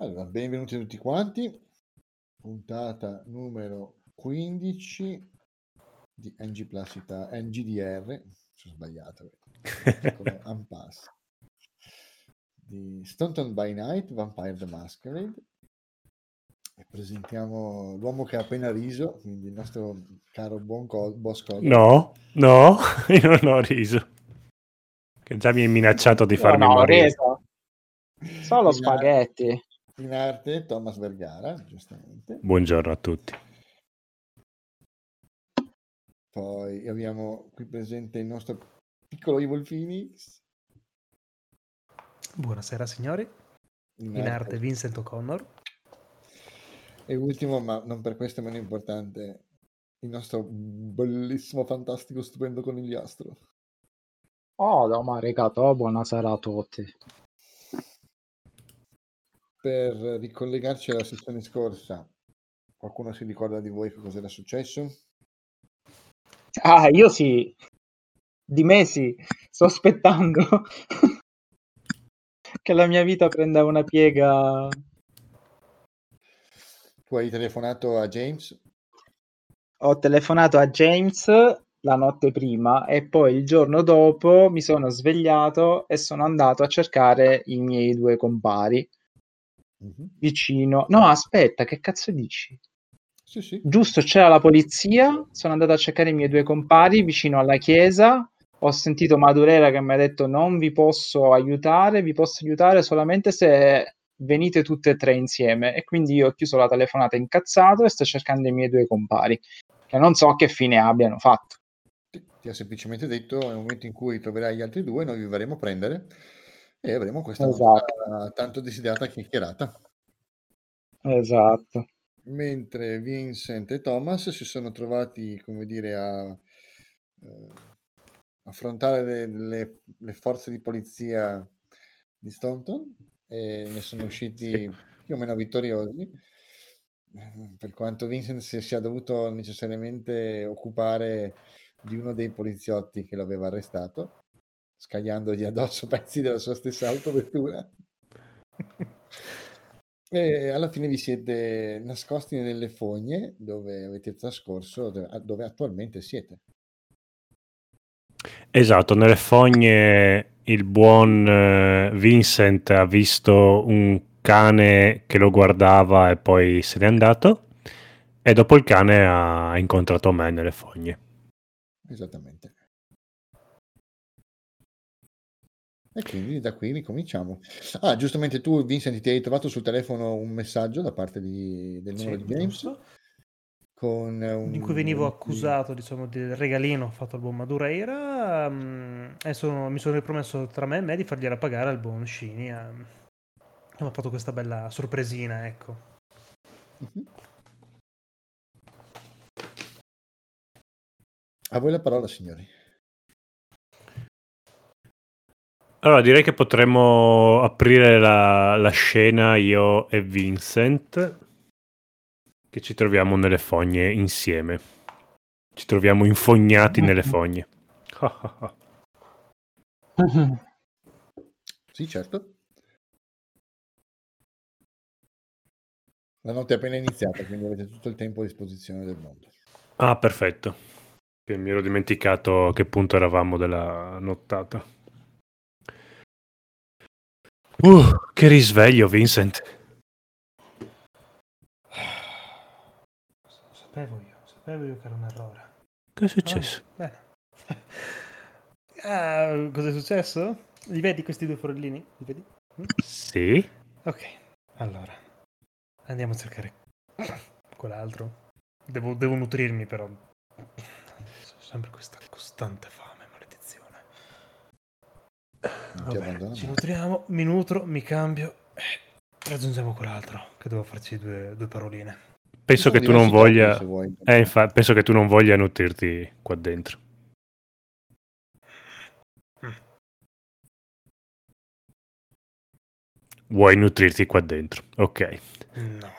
Allora, benvenuti a tutti quanti. Puntata numero 15 di NG Plus Ita- NGDR. Sono sbagliato. Come Unpass. Di Staunton by Night, Vampire the Masquerade. E presentiamo l'uomo che ha appena riso, quindi il nostro caro buon co- boss Codolo. No, no, io non ho riso. Che già mi hai minacciato di No, farmi no, morire. reso. Solo spaghetti. In arte Thomas Vergara, giustamente. Buongiorno a tutti. Poi abbiamo qui presente il nostro piccolo Evil Phoenix. Buonasera signori, in arte Vincent O'Connor. E ultimo, ma non per questo meno importante, il nostro bellissimo, fantastico, stupendo conigliastro. Oh, no, ma regato, buonasera a tutti. Per ricollegarci alla sessione scorsa, qualcuno si ricorda di voi che cosa era successo? Ah, io sì. Di me sì. Sto aspettando che la mia vita prenda una piega. Tu hai telefonato a James? Ho telefonato a James la notte prima e poi il giorno dopo mi sono svegliato e sono andato a cercare i miei due compari Mhm. vicino. No, aspetta, che cazzo dici? Sì, sì. Giusto, c'era la polizia, sono andato a cercare i miei due compari vicino alla chiesa, ho sentito Madureira che mi ha detto non vi posso aiutare, vi posso aiutare solamente se venite tutte e tre insieme e quindi io ho chiuso la telefonata incazzato e sto cercando i miei due compari, che non so che fine abbiano fatto. Ti, ti ha semplicemente detto nel momento in cui troverai gli altri due, noi vi verremo a prendere e avremo questa Esatto. tanto desiderata chiacchierata. Esatto. Mentre Vincent e Thomas si sono trovati, come dire, a eh, affrontare le, le- le forze di polizia di Staunton e ne sono usciti più o meno vittoriosi. Per quanto Vincent si sia dovuto necessariamente occupare di uno dei poliziotti che l'aveva arrestato, scagliandogli addosso pezzi della sua stessa autovettura. E alla fine vi siete nascosti nelle fogne dove avete trascorso, dove attualmente siete. Esatto, nelle fogne il buon eh, Vincent ha visto un cane che lo guardava e poi se n'è andato e dopo il cane ha incontrato me nelle fogne. Esattamente. E quindi da qui ricominciamo. Ah, giustamente tu, Vincent, ti hai trovato sul telefono un messaggio da parte di- del numero Sì, di James con un, in cui venivo accusato diciamo, del regalino fatto al buon Madureira mm, e sono- mi sono ripromesso tra me e me di fargliela pagare al buon Scini. E mi ha fatto questa bella sorpresina, ecco. Mhm. A voi la parola, signori. Allora direi che potremmo aprire la, la scena io e Vincent che ci troviamo nelle fogne insieme. Ci troviamo infognati nelle fogne. Sì, certo. La notte è appena iniziata, quindi avete tutto il tempo a disposizione del mondo. Ah, perfetto. Mi ero dimenticato a che punto eravamo della nottata. Uh, che risveglio, Vincent. Sapevo io, sapevo io che era un errore. Che è successo? Ah, bene. Ah, cosa è successo? Li vedi questi due forellini? Li vedi? Mm? Sì. Ok, allora andiamo a cercare quell'altro. Devo, devo nutrirmi, però. Ho sempre questa costante fame. Non Va ti bene, abbandono ci nutriamo, mi nutro, mi cambio e raggiungiamo quell'altro che devo farci due, due paroline. Penso che tu non voglia... Eh, infa- penso che tu non voglia nutrirti qua dentro. Mm. Vuoi nutrirti qua dentro. Ok. No.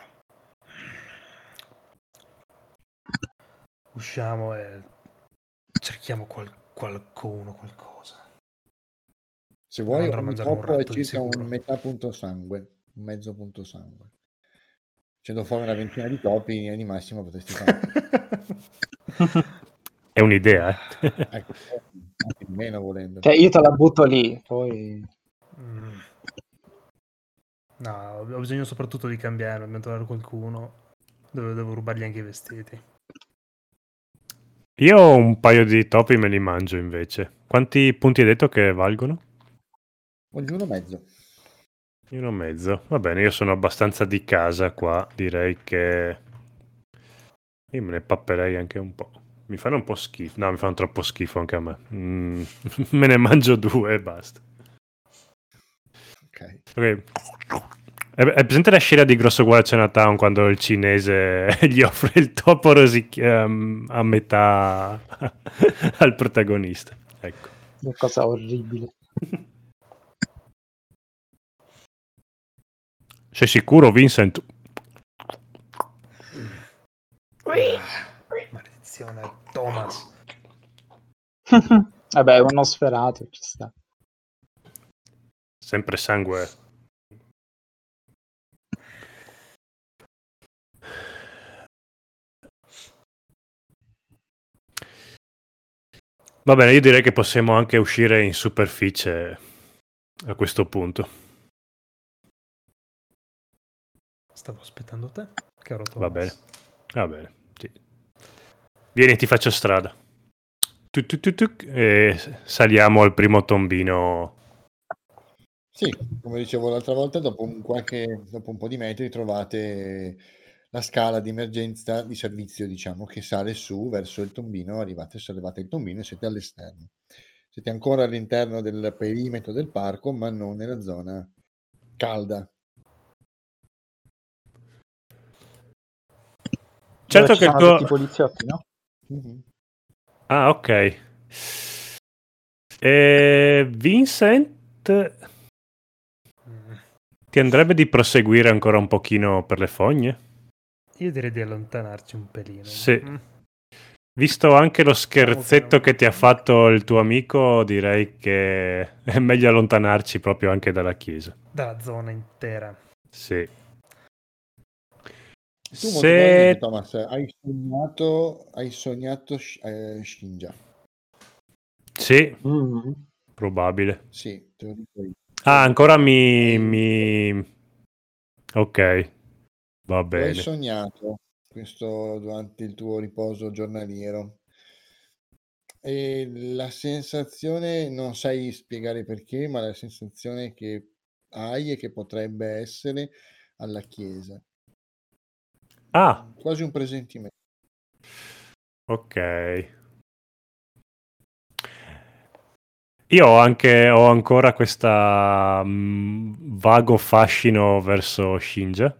Usciamo e cerchiamo qual- qualcuno, qualcosa. Se vuoi, un topo è circa un metà punto sangue. un mezzo punto sangue. Facendo fuori una ventina di topi, in linea di massima potresti fare. È un'idea, eh? ecco, meno volendo. Cioè, io te la butto lì, poi... Mm. No, ho bisogno soprattutto di cambiare, dobbiamo trovare qualcuno. Devo, devo rubargli anche i vestiti. Io ho un paio di topi me li mangio invece. Quanti punti hai detto che valgono? Ognuno mezzo. Uno e mezzo. Va bene, io sono abbastanza di casa qua. Direi che io me ne papperei anche un po'. Mi fanno un po' schifo. No, mi fanno troppo schifo anche a me. Mm, me ne mangio due e basta. Ok. Ok. È, è presente la scena di Grosso Guai a Chinatown quando il cinese gli offre il topo rosic- ehm, a metà al protagonista? Ecco. Una cosa orribile. Sei sicuro, Vincent? Maledizione, Thomas. Vabbè, uno sferato, ci sta. Sempre sangue. Va bene, io direi che possiamo anche uscire in superficie a questo punto. Stavo aspettando te, caro Thomas. Va bene. Va bene, sì. Vieni, ti faccio strada. Tuc, tuc, tuc, e saliamo al primo tombino. Sì, come dicevo l'altra volta, dopo un, qualche, dopo un po' di metri trovate la scala di emergenza di servizio, diciamo, che sale su verso il tombino, arrivate, sollevate il tombino e siete all'esterno. Siete ancora all'interno del perimetro del parco, ma non nella zona calda. Certo che il tuo... i poliziotti, no? Mhm. Ah, ok. E Vincent, ti andrebbe di proseguire ancora un pochino per le fogne? Io direi di allontanarci un pelino. Sì. Mm. Visto anche lo scherzetto che ti ha fatto il tuo amico, direi che è meglio allontanarci proprio anche dalla chiesa. Dalla zona intera. Sì. Tu molto Se... probabilmente, Thomas, hai sognato, hai sognato eh, Shinja. Sì, Mm. probabile. Sì, te lo dico io. Ah, ancora mi... mi... Ok, va Lo hai bene. sognato questo durante il tuo riposo giornaliero. E la sensazione, non sai spiegare perché, ma la sensazione che hai e che potrebbe essere alla chiesa. Ah, Quasi un presentimento. ok. Io ho anche ho ancora questa mm, vago fascino verso Shinja.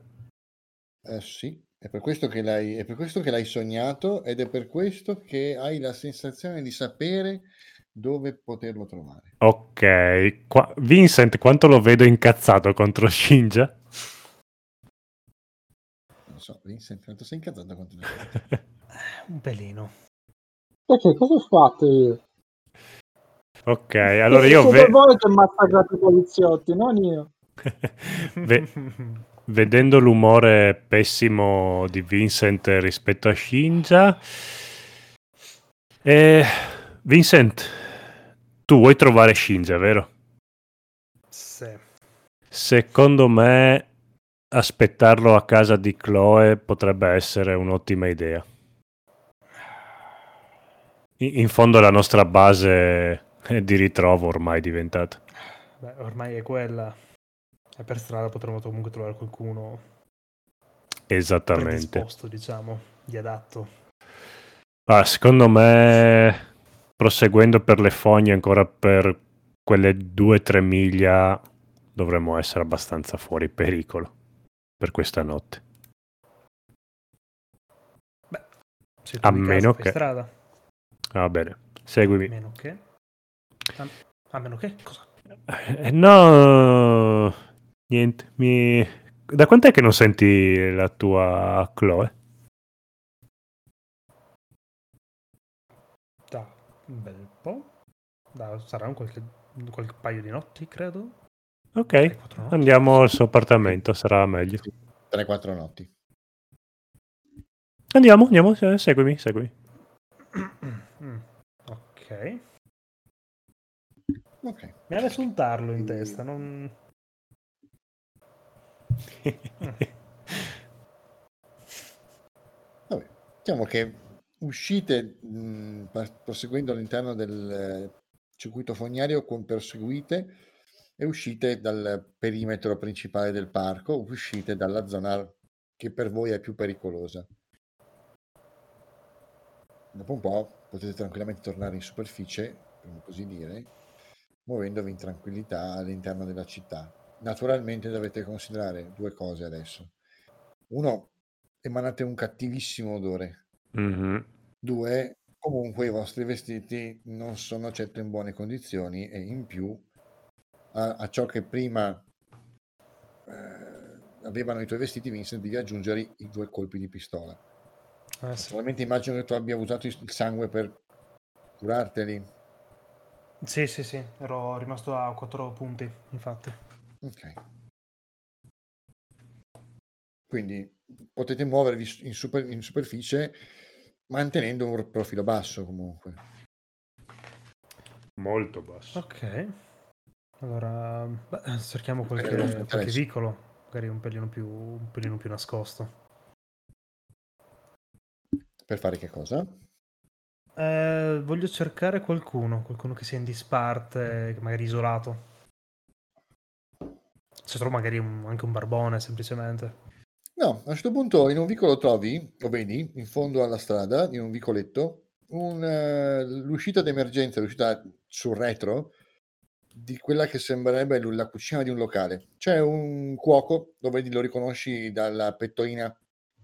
Eh, sì, è per questo che l'hai, è per questo che l'hai sognato ed è per questo che hai la sensazione di sapere dove poterlo trovare. Ok, qua- Vincent, quanto lo vedo incazzato contro Shinja? Non so, Vincent, quanto sei incazzato contro me? Un pelino. Perché cosa ho fatto io? ok, allora io Siete ve- voi che massacrate i poliziotti, non io. ve- vedendo l'umore pessimo di Vincent rispetto a Shinja, eh, Vincent, tu vuoi trovare Shinja, vero? Sì. Secondo me aspettarlo a casa di Chloe potrebbe essere un'ottima idea. In in fondo la nostra base di ritrovo ormai è diventata. Beh, ormai è quella. E per strada potremo comunque trovare qualcuno Esattamente. predisposto, diciamo, di adatto. Ah, secondo me, proseguendo per le fogne ancora per quelle 2-3 miglia, dovremmo essere abbastanza fuori pericolo per questa notte. Se tu A meno che- strada. Va bene, A seguimi. meno che... A, a meno che... Cosa? Eh, no, niente. Mi... Da quant'è che non senti la tua Chloe? Da un bel po'. Da, sarà un qualche, qualche paio di notti, credo. Ok, andiamo al suo appartamento, sarà meglio. 3-4 notti. Andiamo, andiamo, eh, seguimi, seguimi. Ok. Ok. Mi ha messo un tarlo in testa. Non... Vabbè, diciamo che uscite mh, proseguendo all'interno del eh, circuito fognario con perseguite e uscite dal perimetro principale del parco, uscite dalla zona che per voi è più pericolosa. Dopo un po' potete tranquillamente tornare in superficie, per così dire, muovendovi in tranquillità all'interno della città. Naturalmente dovete considerare due cose adesso. Uno, emanate un cattivissimo odore. Mhm. Due, comunque i vostri vestiti non sono certo in buone condizioni e in più a, a ciò che prima eh, avevano i tuoi vestiti Vincent devi aggiungere i, due colpi di pistola. Eh, sì. Naturalmente immagino che tu abbia usato il il sangue per curarteli. sì, sì, sì, ero rimasto a quattro punti, infatti. Ok. Quindi potete muovervi in, super- in superficie mantenendo un profilo basso comunque. Molto basso. Ok. Allora, beh, cerchiamo qualche, qualche vicolo, magari un pelino più, un pelino più nascosto. Per fare che cosa? Eh, voglio cercare qualcuno, qualcuno che sia in disparte, magari isolato. Se trovo magari un- anche un barbone, semplicemente. No, a un certo punto in un vicolo trovi, lo vedi, in fondo alla strada, in un vicoletto, un, eh, l'uscita d'emergenza, l'uscita sul retro di quella che sembrerebbe la cucina di un locale. C'è un cuoco, lo vedi, lo riconosci dalla pettorina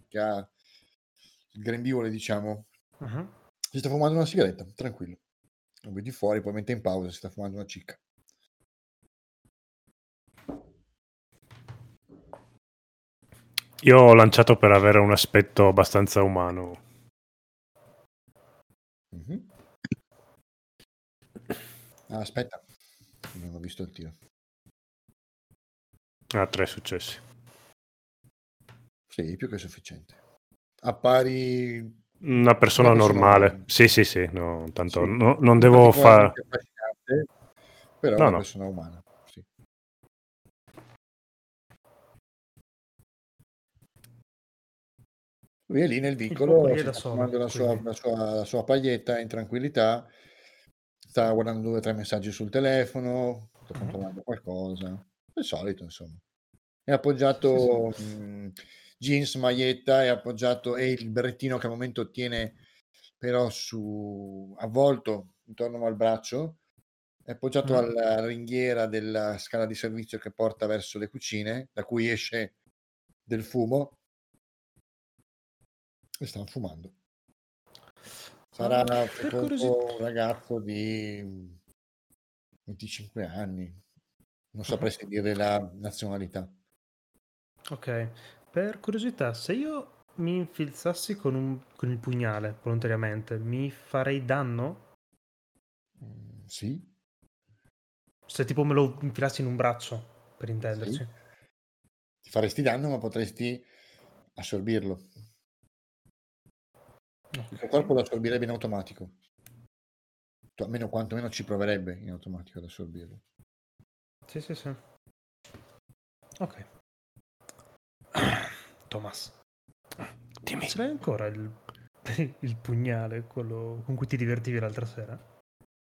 che ha il grembiule, diciamo. Mhm. Si sta fumando una sigaretta, tranquillo. Lo vedi fuori, probabilmente in pausa, si sta fumando una cicca. Io ho lanciato per avere un aspetto abbastanza umano. Mhm. Ah, aspetta, non ho visto il tiro. Ah, tre successi. Sì, più che sufficiente. Appari Una persona Una persona normale. umana. Sì, sì, sì, no, tanto Sì. no- non devo fare... però No, una no. persona umana. Sì. Lui è lì nel vicolo, sta fumando la la sua paglietta in tranquillità, sta guardando due o tre messaggi sul telefono, sta Mhm. controllando qualcosa, il solito insomma. È appoggiato mh, jeans, maglietta, è appoggiato e il berrettino che al momento tiene però su avvolto intorno al braccio, è appoggiato Mhm. alla ringhiera della scala di servizio che porta verso le cucine, da cui esce del fumo e stanno fumando. Sarà Ah, un ragazzo di 25 anni, non sapresti dire la nazionalità. Ok, per curiosità, se io mi infilzassi con, un- con il pugnale volontariamente, mi farei danno? Mm, sì, Se tipo me lo infilassi in un braccio, per intenderci. sì. Ti faresti danno, ma potresti assorbirlo. Il tuo corpo lo assorbirebbe in automatico. Almeno quantomeno ci proverebbe in automatico ad assorbirlo. Sì, sì, sì. Ok. Thomas, Dimmi. ce l'hai ancora il, il pugnale, quello con cui ti divertivi l'altra sera?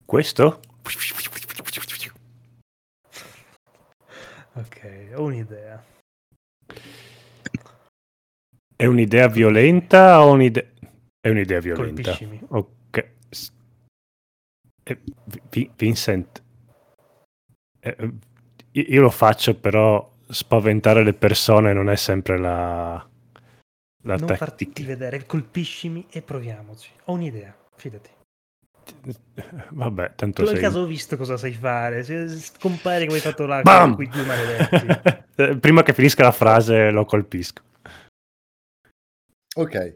Questo? Ok, ho un'idea. È un'idea violenta o un'idea... È un'idea violenta. Colpiscimi. Ok. Eh, Vi- Vincent, eh, eh, io lo faccio, però spaventare le persone non è sempre la, la non farti tattica. vedere, colpiscimi e proviamoci. Ho un'idea, fidati. Vabbè, Tu tanto nel sei... caso ho visto cosa sai fare. Se scompari come hai fatto là Bam! con quei due maledetti. Prima che finisca la frase lo colpisco. Ok.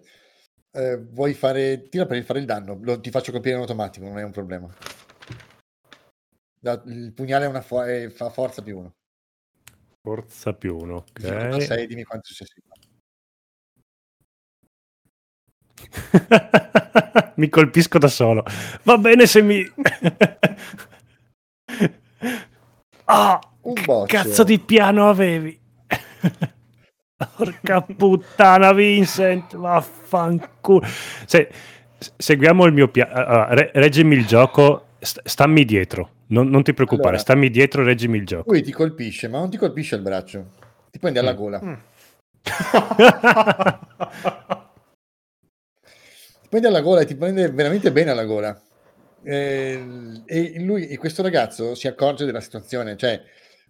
Eh, vuoi fare... Tira per fare il danno. Lo- ti faccio colpire in automatico, non è un problema. Da- il pugnale fo- eh, fa forza più uno. Forza più uno, ok. 6, dimmi quanto simpatico. mi colpisco da solo. Va bene se mi... Ah, Un che boccio. cazzo di piano avevi? Porca puttana, Vincent, vaffanculo. Se, seguiamo il mio piano. reggimi il gioco, st- stammi dietro. Non, non ti preoccupare, Allora. stammi dietro, reggimi il gioco. Lui ti colpisce, ma non ti colpisce il braccio. Ti prende alla Mm. gola. Mm. Ti prende alla gola e ti prende veramente bene alla gola. Eh, e lui, e questo ragazzo si accorge della situazione, cioè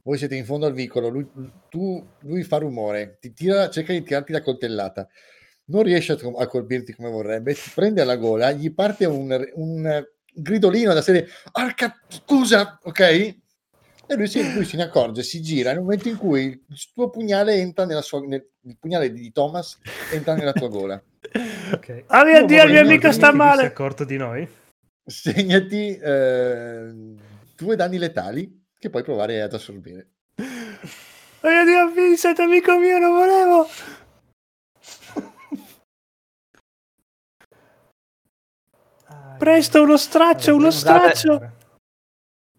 voi siete in fondo al vicolo, lui, tu- lui fa rumore, ti tira, cerca di tirarti la coltellata, non riesce a, a colpirti come vorrebbe, ti prende alla gola, gli parte un, un gridolino da serie, arca, scusa, ok? E lui, si, lui se ne accorge, si gira nel momento in cui il tuo pugnale entra nella sua, nel, il pugnale di Thomas entra nella tua gola. Ok. Ah mio Io Dio, il mio amico sta Chi si è male. accorto di noi? segnati eh, due danni letali che puoi provare ad assorbire. Oh mio Dio, Vincent, amico mio, non volevo. Presto, uno straccio, uno Scusate. straccio.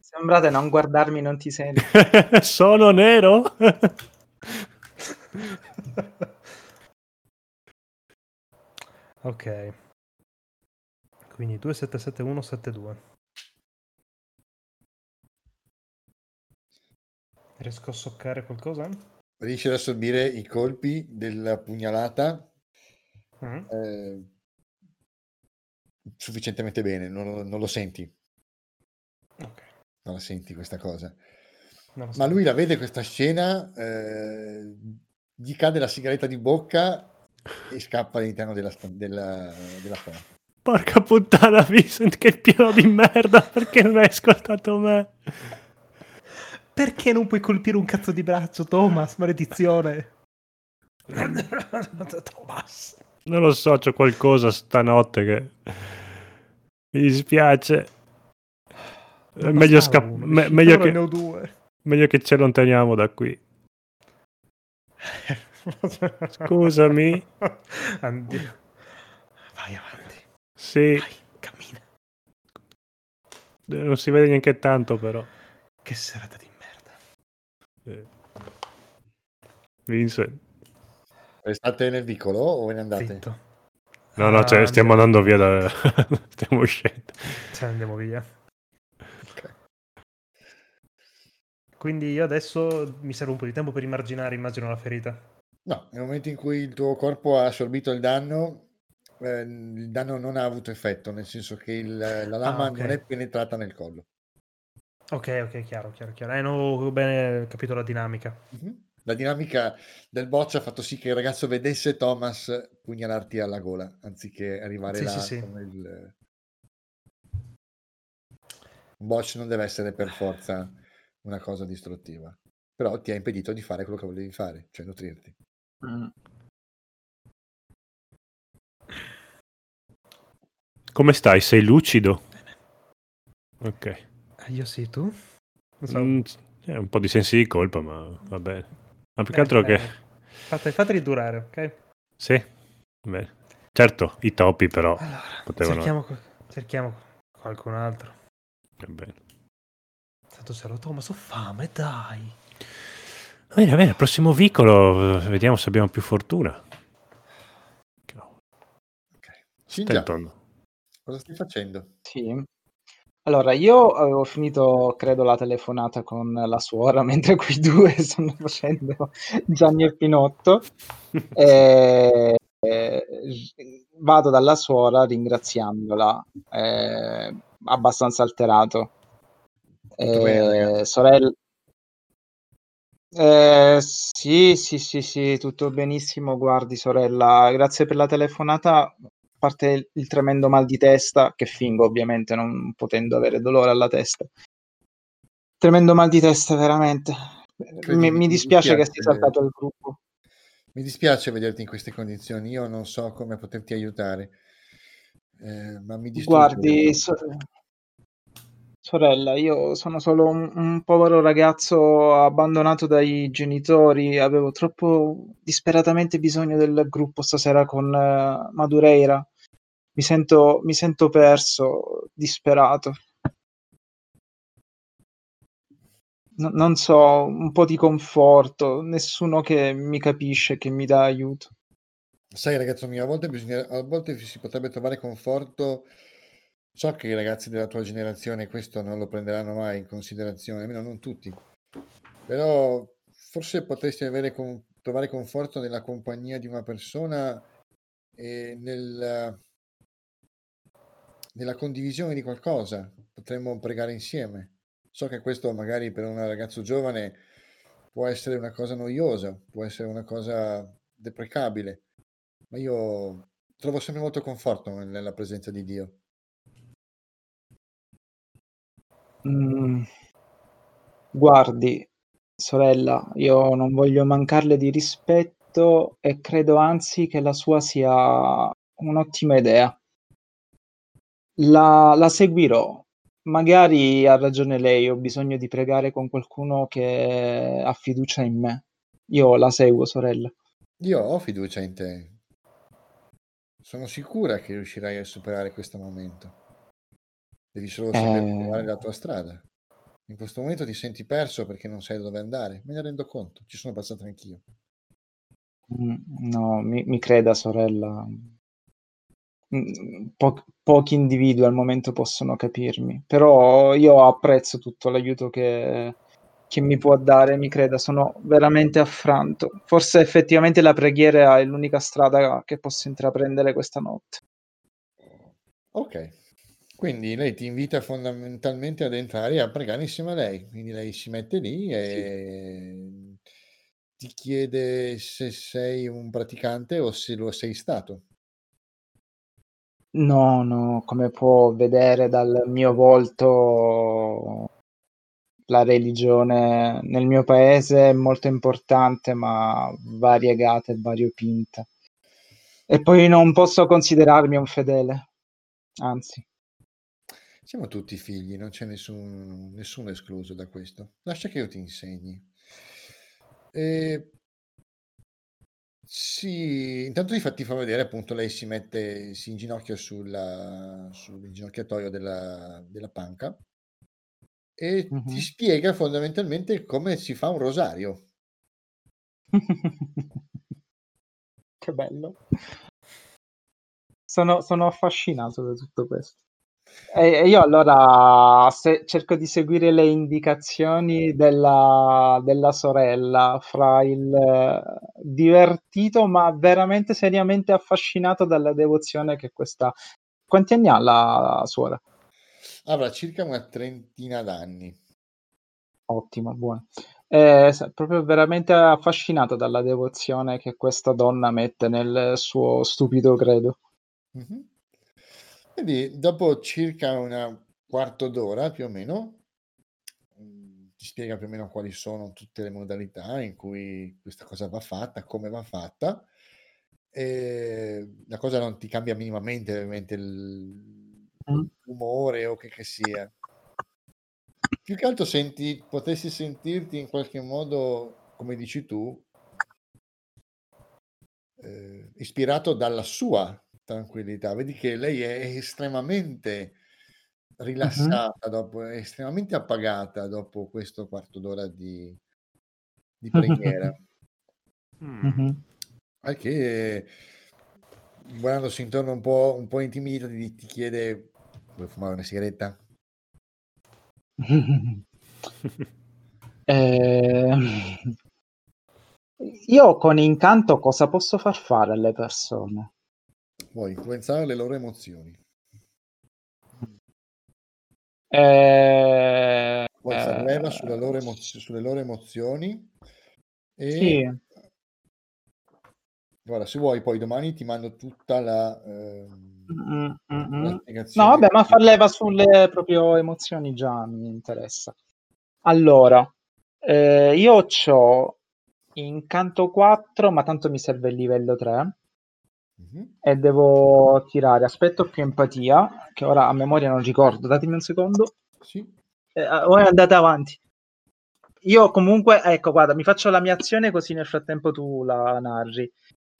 Sembrate non guardarmi, non ti senti. Sono nero? Ok. Quindi 277172. Riesco a soccare qualcosa? Riesci ad assorbire i colpi della pugnalata Mm. eh, sufficientemente bene, non, lo- non lo senti, Ok. non la senti questa cosa. So. Ma lui la vede questa scena, eh, gli cade la sigaretta di bocca e scappa all'interno della, della, della stanza. Porca puttana, Vincent, che pieno di merda, perché non hai ascoltato me? Perché non puoi colpire un cazzo di braccio, Thomas? Maledizione. Thomas. Non lo so, c'ho qualcosa stanotte che mi dispiace. È meglio, bastava scapp- uno, me- meglio, che, ho due. meglio che ci allontaniamo da qui. Scusami. Andiamo. Vai avanti. Sì, Vai, cammina. non si vede neanche tanto, però. Che serata di merda. Eh. Vincent. Restate nel vicolo o ve ne andate? Zitto. No, no, cioè, Ah, stiamo andando via da... stiamo uscendo. Cioè, andiamo via. Quindi io adesso mi serve un po' di tempo per rimarginare, immagino, la ferita. No, nel momento in cui il tuo corpo ha assorbito il danno, eh, il danno non ha avuto effetto, nel senso che il- la lama Ah, ok. non è penetrata nel collo. Ok, ok, chiaro, chiaro, chiaro. Eh, non ho bene capito la dinamica. Mhm. La dinamica del boccia ha fatto sì che il ragazzo vedesse Thomas pugnalarti alla gola, anziché arrivare Sì, là sì, sì. con il... Un botch non deve essere per forza una cosa distruttiva, però ti ha impedito di fare quello che volevi fare, cioè nutrirti. Mm. Come stai? Sei lucido? Ok. Ah, Io sì, tu? So. Mm, è un po' di sensi di colpa, ma va bene. Ma più che Eh, altro che... Fate, fateli durare, ok? Sì, bene. Certo, i topi però Allora, potevano... cerchiamo, cerchiamo qualcun altro. Va bene. Tanto se lo Thomas, ho fame, dai. Va bene, va bene, prossimo vicolo, eh, vediamo se abbiamo più fortuna. Shinja, Stanton. cosa stai facendo? Sì. Allora, io avevo finito, credo, la telefonata con la suora, mentre quei due stanno facendo Gianni e Pinotto. E, e vado dalla suora ringraziandola, eh, abbastanza alterato. Eh, sorella... Eh, sì, sì, sì, sì, tutto benissimo. Guardi, sorella, grazie per la telefonata. A parte il, tremendo mal di testa, che fingo ovviamente non potendo avere dolore alla testa. Tremendo mal di testa, veramente. Mi, mi mi dispiace che sia saltato il gruppo. Mi dispiace vederti in queste condizioni, io non so come poterti aiutare, eh, ma mi dispiace. Guardi, so- Sorella, io sono solo un, un povero ragazzo abbandonato dai genitori, avevo troppo disperatamente bisogno del gruppo stasera con eh, Madureira. Mi sento, mi sento perso, disperato. No- non so, un po' di conforto, nessuno che mi capisce, che mi dà aiuto. Sai, ragazzo mio, a volte, bisogna, a volte si potrebbe trovare conforto. So che i ragazzi della tua generazione questo non lo prenderanno mai in considerazione, almeno non tutti. Però forse potresti avere con- trovare conforto nella compagnia di una persona e nel, nella condivisione di qualcosa. Potremmo pregare insieme. So che questo magari per un ragazzo giovane può essere una cosa noiosa, può essere una cosa deprecabile, ma io trovo sempre molto conforto nella presenza di Dio. Mm, guardi, sorella, io non voglio mancarle di rispetto e credo anzi che la sua sia un'ottima idea. La, la seguirò. Magari ha ragione lei, ho bisogno di pregare con qualcuno che ha fiducia in me. Io la seguo, sorella. Io ho fiducia in te. Sono sicura che riuscirai a superare questo momento. Devi solo saper Eh. trovare la tua strada. In questo momento ti senti perso perché non sai dove andare. Me ne rendo conto, ci sono passato anch'io. Mm, No, mi, mi creda, sorella. Mm, po- pochi individui al momento possono capirmi, però io apprezzo tutto l'aiuto che, che mi può dare, mi creda, sono veramente affranto. Forse effettivamente la preghiera è l'unica strada che posso intraprendere questa notte. Ok, quindi lei ti invita fondamentalmente ad entrare e a pregare insieme a lei. Quindi lei si mette lì e ti chiede se sei un praticante o se lo sei stato. No, no, come può vedere dal mio volto, la religione nel mio paese è molto importante, ma variegata e variopinta. E poi non posso considerarmi un fedele, anzi. Siamo tutti figli, non c'è nessun, nessuno escluso da questo. Lascia che io ti insegni. E... Sì, intanto ti fa, ti fa vedere appunto lei si mette, si inginocchia sulla, sull'inginocchiatoio della, della panca e ti Mhm. spiega fondamentalmente come si fa un rosario. Che bello. Sono, sono affascinato da tutto questo. E io allora cerco di seguire le indicazioni della, della sorella fra il eh, divertito ma veramente seriamente affascinato dalla devozione che questa... Quanti anni ha la suora? Avrà circa una trentina d'anni. Ottimo, buono. Eh, sa- proprio veramente affascinato dalla devozione che questa donna mette nel suo stupido credo. Mhm. Quindi dopo circa una quarto d'ora più o meno mm, ti spiega più o meno quali sono tutte le modalità in cui questa cosa va fatta, come va fatta. E la cosa non ti cambia minimamente ovviamente il- Mm. l'umore o che che sia. Più che altro senti, potessi sentirti in qualche modo, come dici tu, eh, ispirato dalla sua tranquillità. Vedi che lei è estremamente rilassata dopo, è estremamente appagata dopo questo quarto d'ora di, di preghiera. Al che, guardandosi intorno un po', un po' intimidita, ti, ti chiede: Vuoi fumare una sigaretta? Eh, io con incanto cosa posso far fare alle persone? Vuoi influenzare le loro emozioni? Eh, far eh, leva sulla loro emozio- sulle loro emozioni? E sì. guarda, se vuoi, poi domani ti mando tutta la, ehm, Mm, mm, mm. la No, spiegazione. vabbè, ma far leva sulle proprie emozioni già mi interessa. Allora, eh, io ho incanto 4, ma tanto mi serve il livello 3 Mhm. e devo tirare aspetto più empatia, che ora a memoria non ricordo. Datemi un secondo. Sì. eh, voi andate avanti. Io comunque, ecco, guarda, mi faccio la mia azione così nel frattempo tu la narri.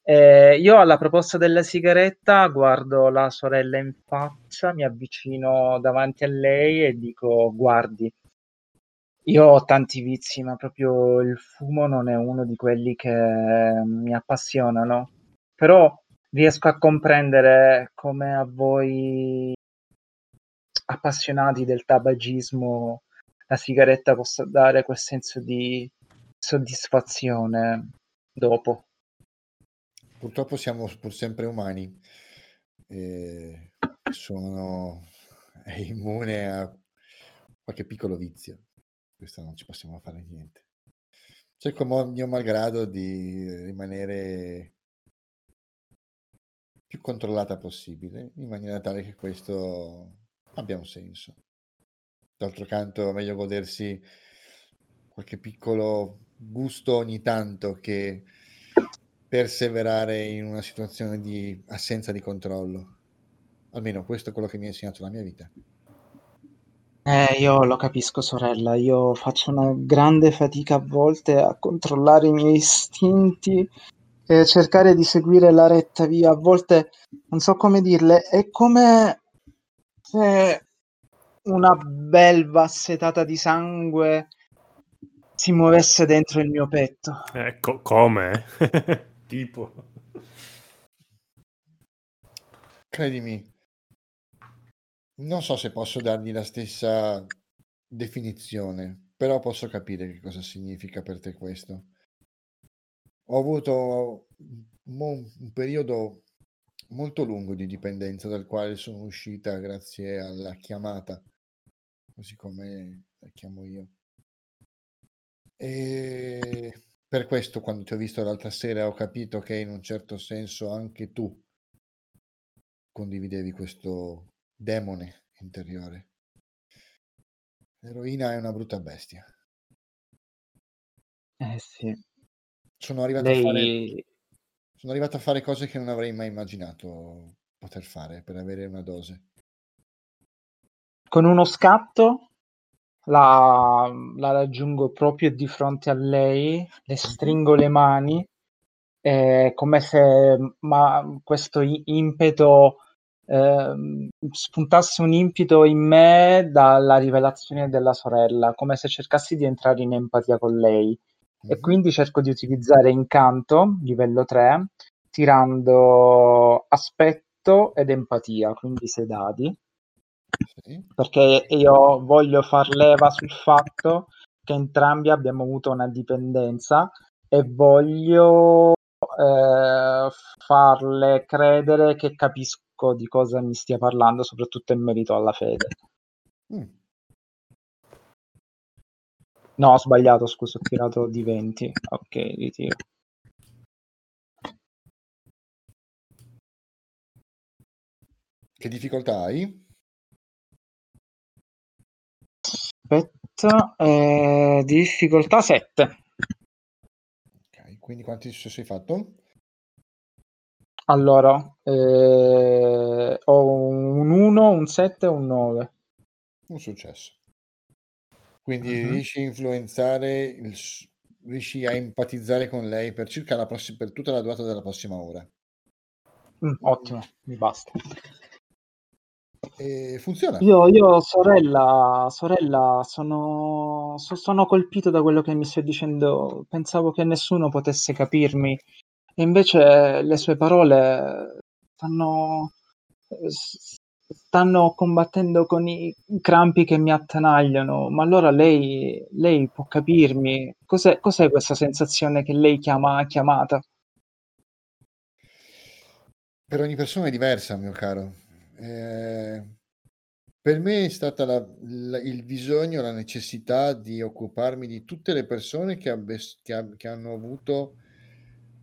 Eh, io alla proposta della sigaretta guardo la sorella in faccia, mi avvicino davanti a lei e dico: Guardi, io ho tanti vizi, ma proprio il fumo non è uno di quelli che mi appassionano. Però riesco a comprendere come a voi appassionati del tabagismo la sigaretta possa dare quel senso di soddisfazione dopo. Purtroppo siamo pur sempre umani. E sono immune a qualche piccolo vizio. Questo non ci possiamo fare niente. Cerco mio malgrado di rimanere più controllata possibile, in maniera tale che questo abbia un senso. D'altro canto è meglio godersi qualche piccolo gusto ogni tanto che perseverare in una situazione di assenza di controllo. Almeno questo è quello che mi ha insegnato la mia vita. Eh, io lo capisco, sorella. Io faccio una grande fatica a volte a controllare i miei istinti e cercare di seguire la retta via. A volte non so come dirle, è come se una belva assetata di sangue si muovesse dentro il mio petto. Ecco, come? tipo. Credimi, non so se posso dargli la stessa definizione, però posso capire che cosa significa per te questo. Ho avuto un, periodo molto lungo di dipendenza dal quale sono uscita grazie alla chiamata, così come la chiamo io. E per questo quando ti ho visto l'altra sera ho capito che in un certo senso anche tu condividevi questo demone interiore. L'eroina è una brutta bestia. Eh sì. Sono arrivato, Lei... a fare, sono arrivato a fare cose che non avrei mai immaginato poter fare per avere una dose. Con uno scatto la, la raggiungo proprio di fronte a lei, le stringo le mani, eh, come se ma, questo impeto eh, spuntasse un impeto in me dalla rivelazione della sorella, come se cercassi di entrare in empatia con lei. E quindi cerco di utilizzare incanto, livello 3, tirando aspetto ed empatia, quindi sei dadi perché io voglio far leva sul fatto che entrambi abbiamo avuto una dipendenza e voglio eh, farle credere che capisco di cosa mi stia parlando, soprattutto in merito alla fede. Mm. No, ho sbagliato, scusa, ho tirato di 20. Ok, ritiro. Che difficoltà hai? Aspetta, eh, difficoltà 7. Ok, quindi quanti successi hai fatto? Allora, eh, ho un 1, un 7 e un 9. Un successo. Quindi uh-huh. riesci a influenzare, il, riesci a empatizzare con lei per circa la prossima, per tutta la durata della prossima ora. Mm, ottimo, mi basta. E funziona. Io, io sorella, sorella sono, so- sono colpito da quello che mi stai dicendo. Pensavo che nessuno potesse capirmi, e invece le sue parole stanno, stanno combattendo con i crampi che mi attanagliano. Ma allora lei, lei può capirmi? Cos'è, cos'è questa sensazione che lei chiama chiamata? Per ogni persona è diversa, mio caro. Eh, per me è stata la, la, il bisogno, la necessità di occuparmi di tutte le persone che, abbes, che, che hanno avuto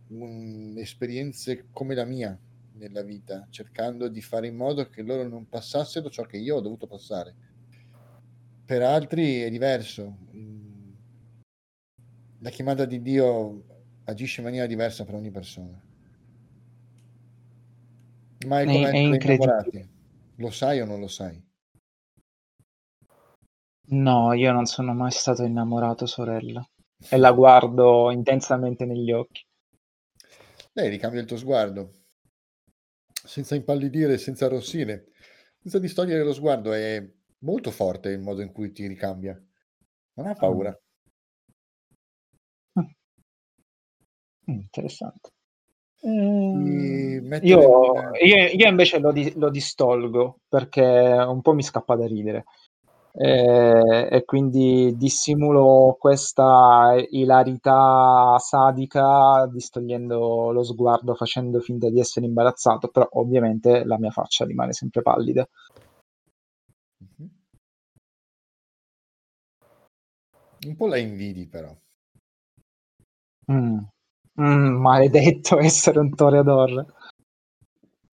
un, esperienze come la mia nella vita, cercando di fare in modo che loro non passassero ciò che io ho dovuto passare. Per altri è diverso. La chiamata di Dio agisce in maniera diversa per ogni persona. Ma è come innamorati. Lo sai o non lo sai? No, io non sono mai stato innamorato, sorella. E la guardo intensamente negli occhi. Lei ricambia il tuo sguardo, senza impallidire, senza arrossire, senza distogliere lo sguardo. È molto forte il modo in cui ti ricambia. Non ha paura. Mm. Mm, interessante. Eh, io, nel- io- io invece lo, di- lo distolgo perché un po' mi scappa da ridere. Eh, e quindi dissimulo questa ilarità sadica distogliendo lo sguardo, facendo finta di essere imbarazzato, però ovviamente la mia faccia rimane sempre pallida. Un po' la invidi però. Mm. Mm, maledetto essere un toreador.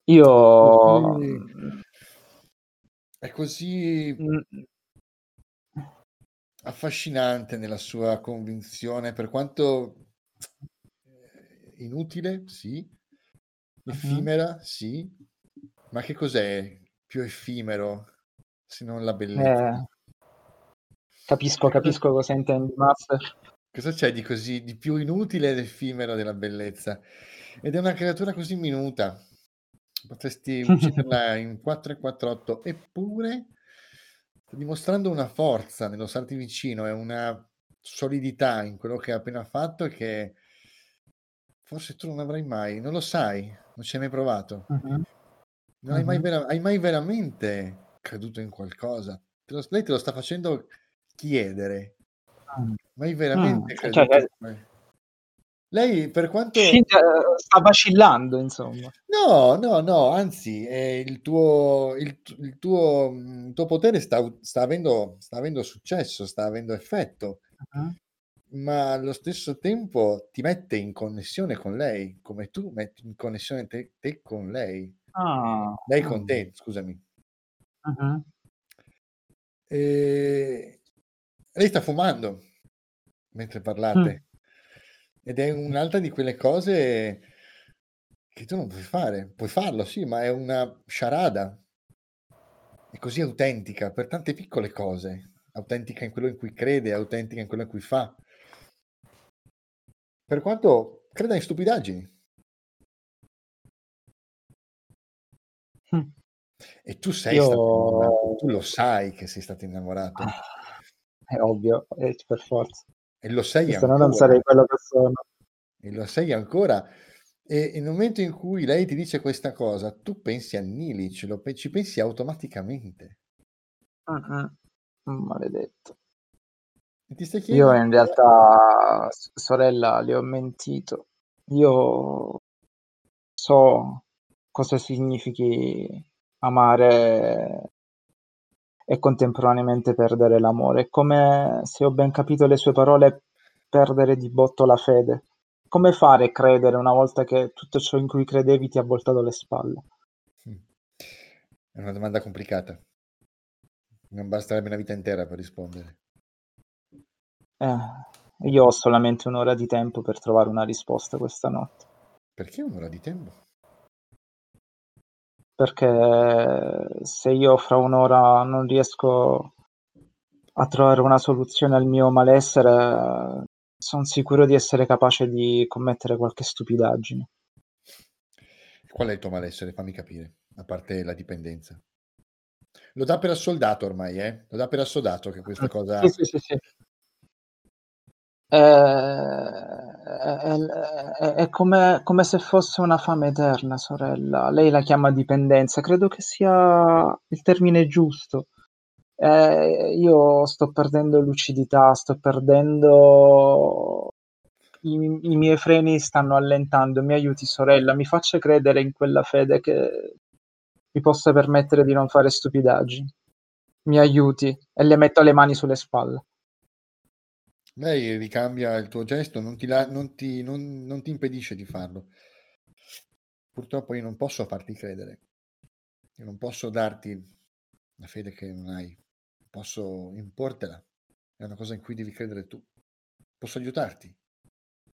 Io... È così Mm, affascinante nella sua convinzione, per quanto eh, inutile, sì, effimera, sì, ma che cos'è più effimero se non la bellezza? eh, capisco, capisco cosa intendi, Master. Cosa c'è di così di più inutile ed effimero della bellezza? Ed è una creatura così minuta. Potresti ucciderla in 4 e 4 8, eppure sta dimostrando una forza nello starti vicino e una solidità in quello che ha appena fatto che forse tu non avrai mai, non lo sai, non ci hai mai provato. Mhm. Non hai mai, Mhm. vera- hai mai veramente creduto in qualcosa? Te lo- lei te lo sta facendo chiedere. Mm. Mai veramente Mm, creduto cioè, in Lei, per quanto... Scinta- sta vacillando, insomma. No, no, no, anzi, eh, il tuo, il, il tuo, mm, il tuo potere sta, sta avendo, sta avendo successo, sta avendo effetto, Mhm. ma allo stesso tempo ti mette in connessione con lei, come tu metti in connessione te, te con lei, Ah, lei con mm. te, scusami. Mhm. E lei sta fumando mentre parlate ed è un'altra di quelle cose che tu non puoi fare. Puoi farlo, sì, ma è una sciarada. È così autentica per tante piccole cose. Autentica in quello in cui crede, autentica in quello in cui fa. Per quanto creda in stupidaggini. Mm. E tu sei Io- stato innamorato, tu lo sai che sei stato innamorato È ovvio, è per forza. E lo sei Se no ancora. non sarei quello che sono. e lo sei ancora. E nel momento in cui lei ti dice questa cosa, tu pensi a Nili, ce lo pe- ci pensi automaticamente. Mhm. Maledetto. E ti stai Io in realtà, sorella, le ho mentito. Io so cosa significhi amare e contemporaneamente perdere l'amore. È come, se ho ben capito le sue parole, perdere di botto la fede. Come fare a credere una volta che tutto ciò in cui credevi ti ha voltato le spalle? Mm. È una domanda complicata. Non basterebbe una vita intera per rispondere. Eh, io ho solamente un'ora di tempo per trovare una risposta questa notte. Perché un'ora di tempo? Perché se io fra un'ora non riesco a trovare una soluzione al mio malessere, sono sicuro di essere capace di commettere qualche stupidaggine. Qual è il tuo malessere? Fammi capire, a parte la dipendenza. Lo dà per assoldato ormai, eh? Lo dà per assodato che questa cosa... Sì, sì, sì, sì. È, è- è come, come se fosse una fame eterna, sorella. Lei la chiama dipendenza, credo che sia il termine giusto. Eh, io sto perdendo lucidità, sto perdendo... I, I miei freni stanno allentando. Mi aiuti, sorella, mi faccia credere in quella fede che mi possa permettere di non fare stupidaggini. Mi aiuti e le metto le mani sulle spalle. Lei ricambia il tuo gesto, non ti, la- non ti- non- non ti impedisce di farlo. Purtroppo io non posso farti credere. Io non posso darti la fede che non hai. Posso importela. È una cosa in cui devi credere tu. Posso aiutarti,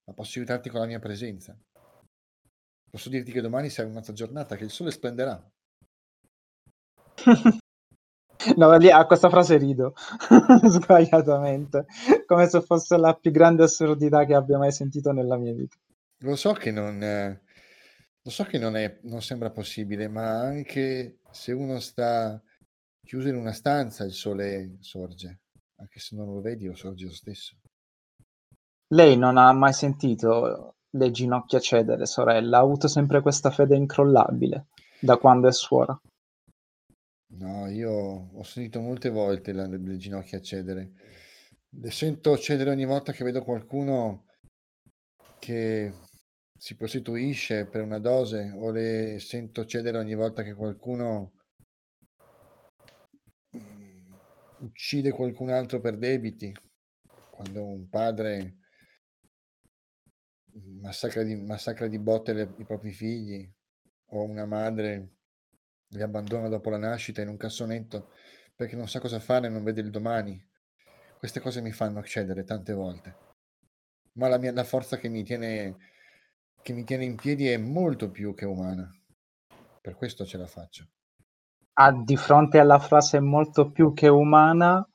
ma posso aiutarti con la mia presenza. Posso dirti che domani sarà un'altra giornata, che il sole splenderà. No, lì a questa frase rido sbagliatamente, come se fosse la più grande assurdità che abbia mai sentito nella mia vita. Lo so che non, eh, lo so che non, è, non sembra possibile, ma anche se uno sta chiuso in una stanza il sole sorge, anche se non lo vedi lo sorge lo stesso. Lei non ha mai sentito le ginocchia cedere, sorella, ha avuto sempre questa fede incrollabile da quando è suora. No, io ho sentito molte volte la- le ginocchia cedere. Le sento cedere ogni volta che vedo qualcuno che si prostituisce per una dose o le sento cedere ogni volta che qualcuno mm, uccide qualcun altro per debiti. Quando un padre massacra di, massacra di botte le- i propri figli o una madre li abbandona dopo la nascita in un cassonetto perché non sa cosa fare e non vede il domani. Queste cose mi fanno cedere tante volte. Ma la, mia, la forza che mi, tiene, che mi tiene in piedi è molto più che umana. Per questo ce la faccio. Ah, di fronte alla frase molto più che umana,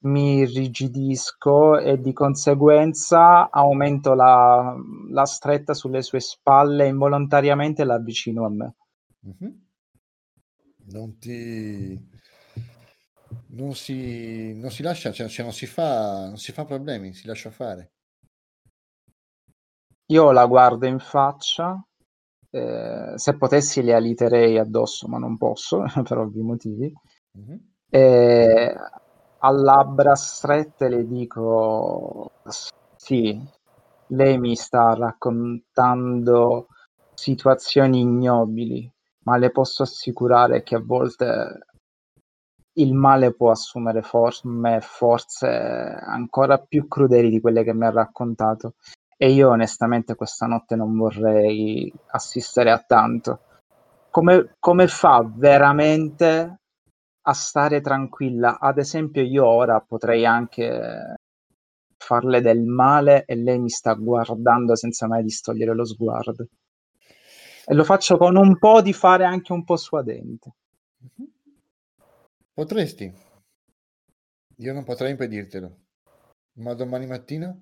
mi irrigidisco e di conseguenza aumento la, la stretta sulle sue spalle e involontariamente la avvicino a me. Mhm. Non ti... Non si, non si lascia, cioè, cioè non, si fa, non si fa problemi, si lascia fare. Io la guardo in faccia, eh, se potessi le aliterei addosso, ma non posso per ovvi motivi. Mhm. E a labbra strette le dico: Sì, lei mi sta raccontando situazioni ignobili, ma le posso assicurare che a volte il male può assumere forme, forze ancora più crudeli di quelle che mi ha raccontato. E io onestamente questa notte non vorrei assistere a tanto. Come, come fa veramente a stare tranquilla? Ad esempio, io ora potrei anche farle del male e lei mi sta guardando senza mai distogliere lo sguardo. E lo faccio con un po' di fare anche un po' suadente. Potresti. Io non potrei impedirtelo. Ma domani mattina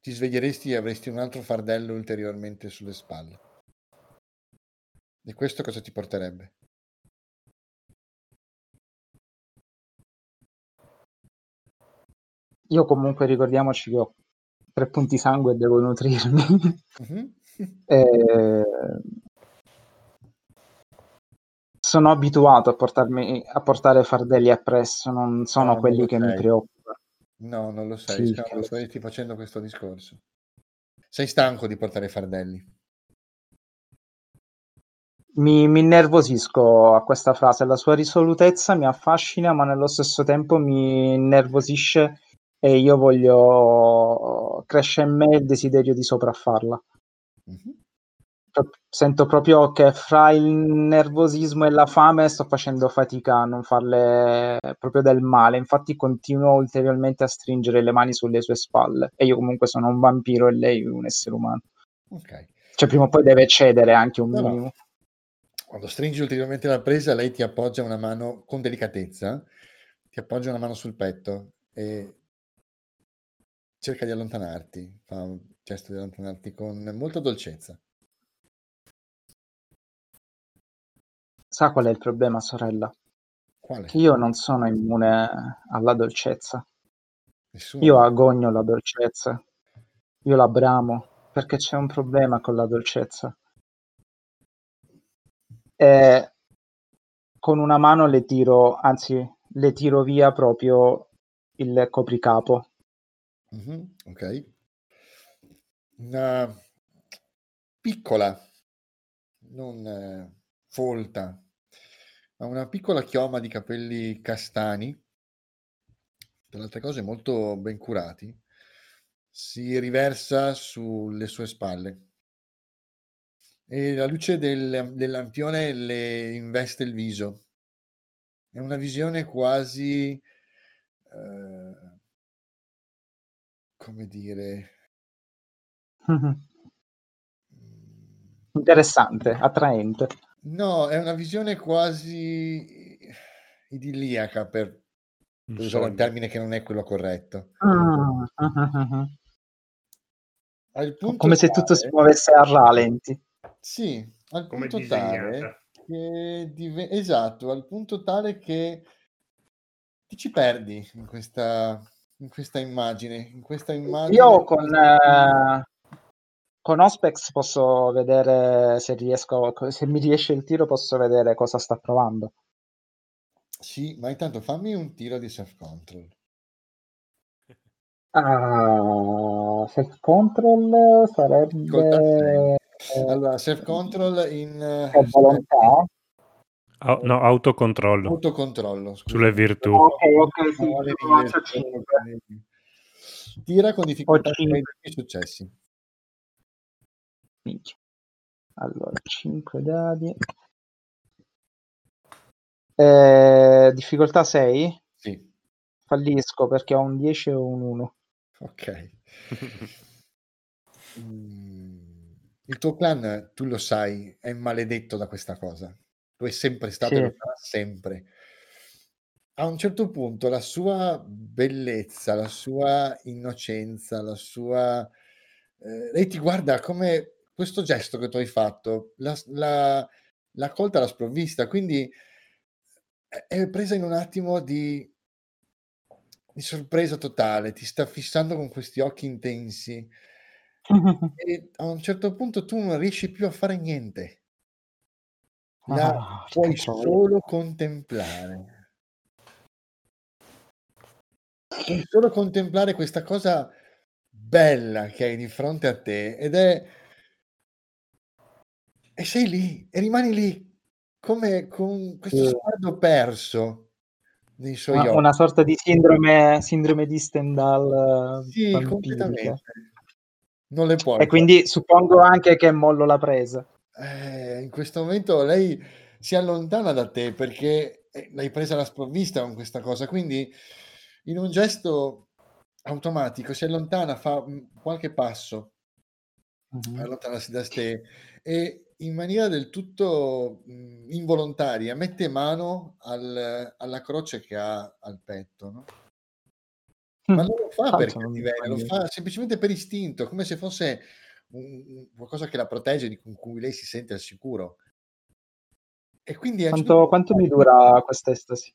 ti sveglieresti e avresti un altro fardello ulteriormente sulle spalle. E questo cosa ti porterebbe? Io comunque ricordiamoci che ho tre punti sangue e devo nutrirmi. Mhm. Eh, sono abituato a, portarmi, a portare fardelli appresso, non sono No, non quelli lo che mi sei. preoccupano. No, non lo sai, Sì, che lo stai facendo questo discorso. Sei stanco di portare fardelli. Mi, mi innervosisco a questa frase, la sua risolutezza mi affascina, ma nello stesso tempo mi innervosisce e io voglio cresce in me il desiderio di sopraffarla. Mhm. Sento proprio che fra il nervosismo e la fame sto facendo fatica a non farle proprio del male, infatti continuo ulteriormente a stringere le mani sulle sue spalle e io comunque sono un vampiro e lei un essere umano. Ok. Cioè prima o poi deve cedere anche un No, no. minimo. Quando stringi ulteriormente la presa, lei ti appoggia una mano con delicatezza, ti appoggia una mano sul petto e cerca di allontanarti, fa gesto di allontanarti con molta dolcezza. Sa qual è il problema, sorella? Quale? Che io non sono immune alla dolcezza. Nessuno. Io agogno la dolcezza. Io la bramo perché c'è un problema con la dolcezza. E con una mano le tiro, anzi, le tiro via proprio il copricapo. Mhm, ok. Una piccola, non eh, folta, ma una piccola chioma di capelli castani, per altre cose molto ben curati, si riversa sulle sue spalle e la luce del, del lampione le investe il viso. È una visione quasi, eh, come dire, mm, Interessante, attraente. No, è una visione quasi idilliaca per, per usare un termine che non è quello corretto. Ah, ah, ah, ah. Al punto Come se tutto si tale- muovesse a rallenti. Sì, al Come punto tale disegnata. che dive- esatto, al punto tale che ti ci perdi in questa, in questa immagine, in questa immagine Io con, quasi- eh, con Ospex posso vedere se riesco, se mi riesce il tiro, posso vedere cosa sta provando. Sì, ma intanto fammi un tiro di self-control. Ah, self control Difficoltà sarebbe. Allora, self-control in eh, volontà. Au- no, autocontrollo autocontrollo, scusa. sulle virtù. Ok, ok, sì, Tira con difficoltà Ho cinque. 6 successi. Minchia. Allora, 5 dadi. Eh, difficoltà 6. Sì, Fallisco perché ho un 10 e un 1. ok. Mm, Il tuo clan, tu lo sai, è maledetto da questa cosa. Lo è sempre stato Sì. e lo sarà sempre. A un certo punto la sua bellezza, la sua innocenza, la sua... eh, lei ti guarda come questo gesto che tu hai fatto, la, la, l'ha colta alla sprovvista, quindi è- presa in un attimo di, di sorpresa totale, ti sta fissando con questi occhi intensi e a un certo punto tu non riesci più a fare niente. La Ah, puoi solo contemplare. Puoi solo contemplare questa cosa bella che hai di fronte a te ed è... E sei lì, e rimani lì, come con questo sguardo perso nei suoi Una, occhi. una sorta di sindrome, sindrome di Stendhal eh, Sì, vampirica. completamente. Non le puoi E quindi suppongo anche che mollo la presa. Eh, in questo momento lei si allontana da te perché eh, l'hai presa alla sprovvista con questa cosa, quindi in un gesto automatico si allontana, fa mm, qualche passo, Mhm. allontanarsi da te e in maniera del tutto involontaria mette mano al- alla croce che ha al petto, no? Ma non lo fa Tanto per non mi cattiveria, fa lo fa semplicemente per istinto, come se fosse un- qualcosa che la protegge, di con cui lei si sente al sicuro. E quindi a un certo Quanto, quanto mi dura questa estasi?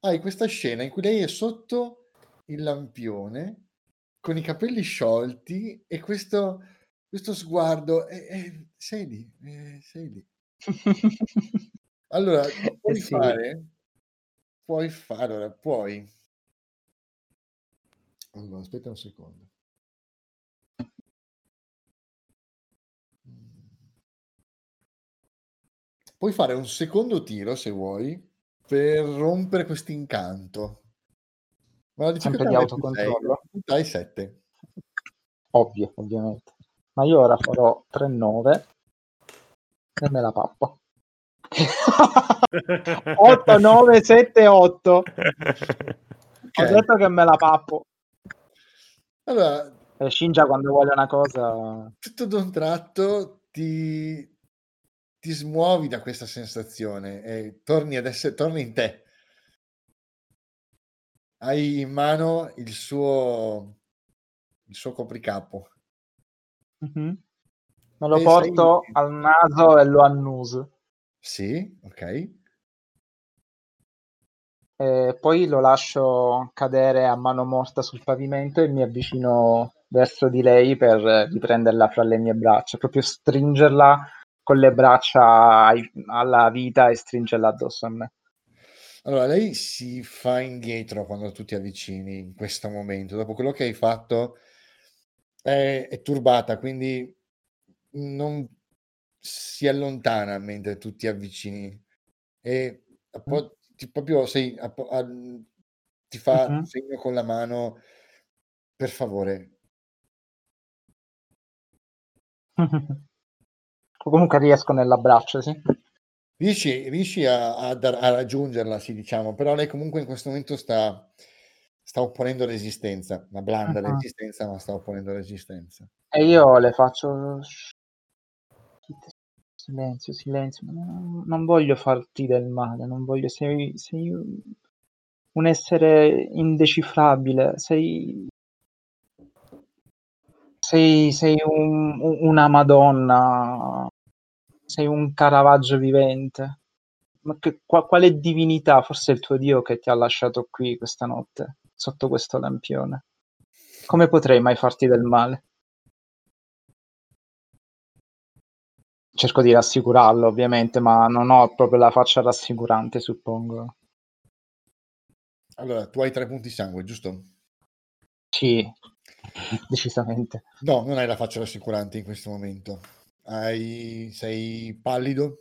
hai questa scena in cui lei è sotto il lampione con i capelli sciolti e questo, questo sguardo e, e sei lì, e sei lì. Allora, puoi Eh sì. fare, puoi fare, allora, puoi. Allora, aspetta un secondo. Puoi fare un secondo tiro se vuoi per rompere questo incanto. Ma la Sempre difficoltà di è autocontrollo? è 7. Ovvio, ovviamente. Ma io ora farò 3-9 e me la pappo. 8, 9, 7, 8. Ho Ok. detto che me la pappo. Allora, E Shinja quando vuole una cosa... tutto d'un tratto ti, ti smuovi da questa sensazione e torni ad essere, torni in te. Hai in mano il suo, il suo copricapo. Mhm. Me lo E porto sei- al naso e lo annuso. Sì, ok. E poi lo lascio cadere a mano morta sul pavimento e mi avvicino verso di lei per riprenderla fra le mie braccia, proprio stringerla con le braccia ai- alla vita e stringerla addosso a me. Allora, lei si fa indietro quando tu ti avvicini in questo momento. Dopo quello che hai fatto è, è turbata, quindi non si allontana mentre tu ti avvicini e appo- ti, proprio sei, appo- al- ti fa Mhm. segno con la mano, per favore. Comunque riesco nell'abbraccio, sì. Riesci, riesci a, a dar- a raggiungerla, sì, diciamo, però lei comunque in questo momento sta, sta opponendo resistenza, una blanda Ah. resistenza, ma sta opponendo resistenza. E io le faccio... Silenzio, silenzio. Non, non voglio farti del male, non voglio... Sei, sei un essere indecifrabile, sei... Sei, sei un- una Madonna, sei un Caravaggio vivente. Ma che- qua- quale divinità? Forse è il tuo Dio che ti ha lasciato qui questa notte, sotto questo lampione. Come potrei mai farti del male? Cerco di rassicurarlo, ovviamente, ma non ho proprio la faccia rassicurante, suppongo. Allora, tu hai tre punti sangue, giusto? Sì, decisamente. No, non hai la faccia rassicurante in questo momento. Hai... Sei pallido,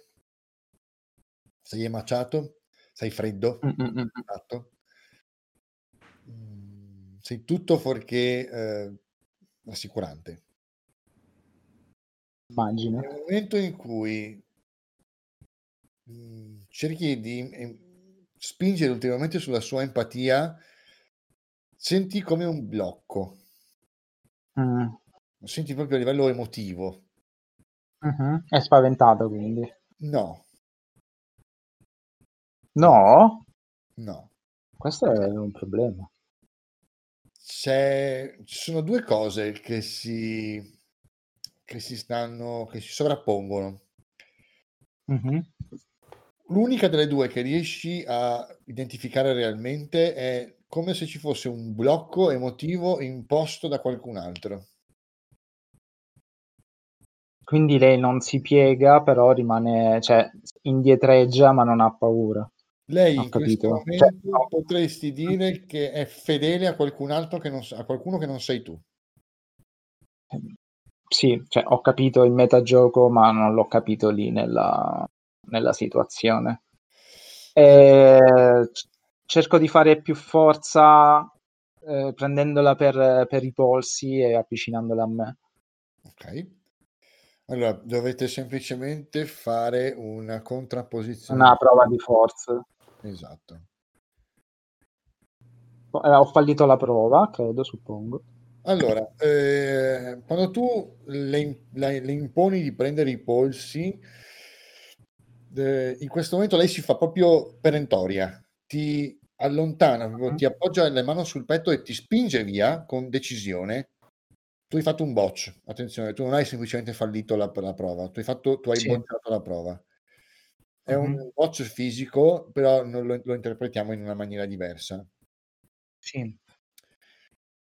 sei emaciato, sei freddo, Mm, mm, mm. esatto. Sei tutto fuorché eh, rassicurante. Immagino. Nel momento in cui mm, cerchi di eh, spingere ulteriormente sulla sua empatia, senti come un blocco, Mm, lo senti proprio a livello emotivo. mhm. È spaventato, quindi. No, No? no. Questo è un problema. C'è, ci sono due cose che si, che si stanno, che si sovrappongono. Mhm. L'unica delle due che riesci a identificare realmente è come se ci fosse un blocco emotivo imposto da qualcun altro. Quindi lei non si piega, però rimane, cioè, indietreggia, ma non ha paura. Lei Ho in questo capito. Cioè, momento no. potresti dire che è fedele a qualcun altro che non, a qualcuno che non sei tu. Sì, cioè, ho capito il metagioco, ma non l'ho capito lì nella, nella situazione. E c- cerco di fare più forza eh, prendendola per, per i polsi e avvicinandola a me. Ok? Allora, dovete semplicemente fare una contrapposizione. Una prova di forza. Esatto. Eh, ho fallito la prova, credo, suppongo. Allora, eh, quando tu le, le- le imponi di prendere i polsi, eh, in questo momento lei si fa proprio perentoria, ti allontana, Mhm. ti appoggia le mani sul petto e ti spinge via con decisione. Tu hai fatto un botch, attenzione, tu non hai semplicemente fallito la, la prova, tu hai, fatto, tu hai Sì. bocciato la prova. È un Mhm. botch fisico, però non lo, lo interpretiamo in una maniera diversa. Sì.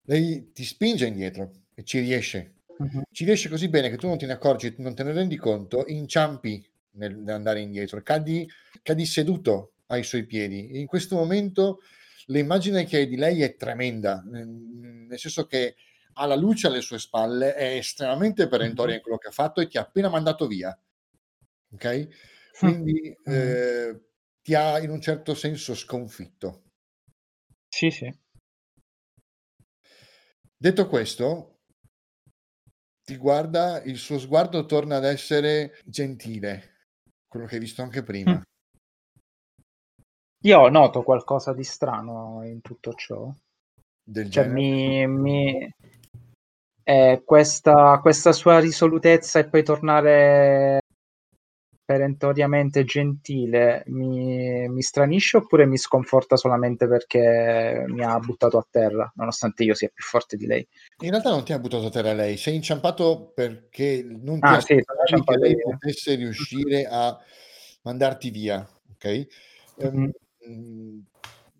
Lei ti spinge indietro e ci riesce. Mhm. Ci riesce così bene che tu non te ne accorgi, non te ne rendi conto, inciampi nel- nell'andare indietro, cadi, cadi seduto ai suoi piedi. In questo momento l'immagine che hai di lei è tremenda, nel senso che ha la luce alle sue spalle, è estremamente perentoria in quello che ha fatto e ti ha appena mandato via. Ok? Quindi eh, ti ha in un certo senso sconfitto. Sì, sì. Detto questo, ti guarda, il suo sguardo torna ad essere gentile, quello che hai visto anche prima. Mm. Io noto qualcosa di strano in tutto ciò. Del Cioè, genere. mi, mi- eh, questa, questa sua risolutezza e poi tornare perentoriamente gentile mi, mi stranisce oppure mi sconforta solamente perché mi ha buttato a terra, nonostante io sia più forte di lei? In realtà non ti ha buttato a terra lei, sei inciampato perché non ti Ah, sì, che lei potesse riuscire a mandarti via, ok? Ehm,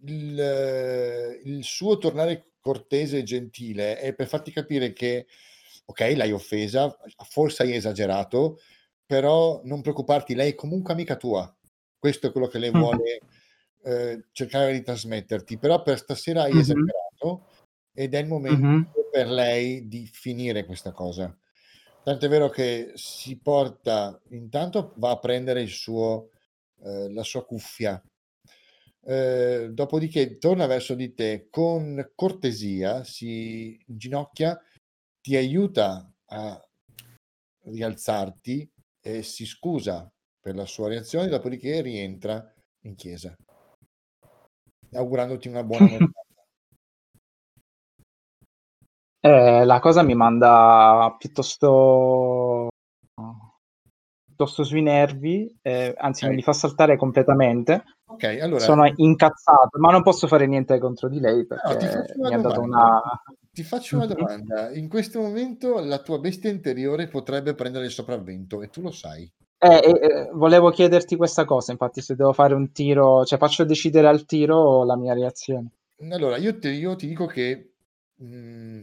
il, il suo tornare cortese e gentile è per farti capire che, ok, l'hai offesa, forse hai esagerato, però non preoccuparti, lei è comunque amica tua. Questo è quello che lei vuole eh, cercare di trasmetterti, però per stasera hai Mhm. esagerato ed è il momento Mhm. per lei di finire questa cosa. Tanto è vero che si porta, intanto va a prendere il suo, eh, la sua cuffia, eh, dopodiché torna verso di te con cortesia, si inginocchia, ti aiuta a rialzarti e si scusa per la sua reazione, dopodiché rientra in chiesa, augurandoti una buona notte. Eh, la cosa mi manda piuttosto, piuttosto sui nervi, eh, anzi Ok. me li fa saltare completamente. Ok, allora Sono incazzato, ma non posso fare niente contro di lei No, perché una mi ha dato una... Ti faccio una Mhm. domanda. In questo momento la tua bestia interiore potrebbe prendere il sopravvento e tu lo sai. Eh, eh, eh, volevo chiederti questa cosa, infatti, se devo fare un tiro, cioè faccio decidere al tiro la mia reazione. Allora, io, te- io ti dico che mh,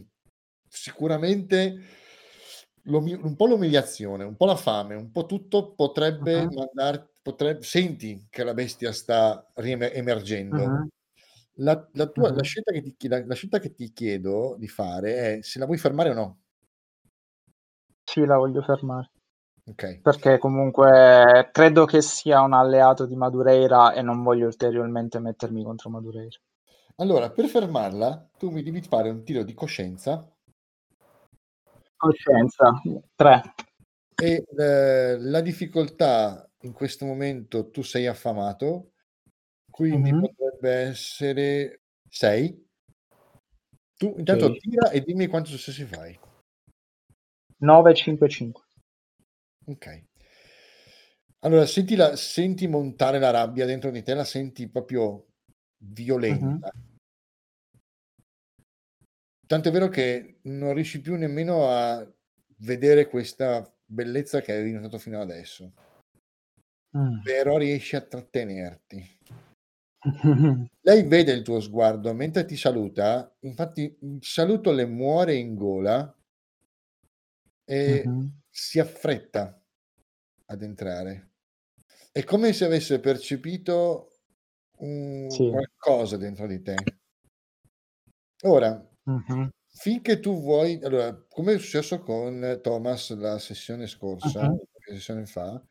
sicuramente l'umi- un po' l'umiliazione, un po' la fame, un po' tutto potrebbe Mhm. mandare, potrebbe, senti che la bestia sta riemergendo. Mhm. La, la tua, la Mhm. scelta che ti, la- la scelta che ti chiedo di fare è se la vuoi fermare o no. Sì, la voglio fermare. Ok. Perché comunque credo che sia un alleato di Madureira e non voglio ulteriormente mettermi contro Madureira. Allora, per fermarla, tu mi devi fare un tiro di coscienza Coscienza, 3. e eh, la difficoltà in questo momento tu sei affamato, quindi Mhm. potrebbe essere 6. Tu intanto Ok. tira e dimmi quanto successi fai. 9, 5, 5. Ok. Allora, senti, la, senti montare la rabbia dentro di te, la senti proprio violenta. Tanto è vero che non riesci più nemmeno a vedere questa bellezza che avevi notato fino adesso, Mm. però riesci a trattenerti. Lei vede il tuo sguardo mentre ti saluta, infatti il saluto le muore in gola e Mhm. si affretta ad entrare. È come se avesse percepito un- Sì. qualcosa dentro di te. Ora, Mhm. finché tu vuoi, allora, come è successo con Thomas la sessione scorsa, qualche sessione fa,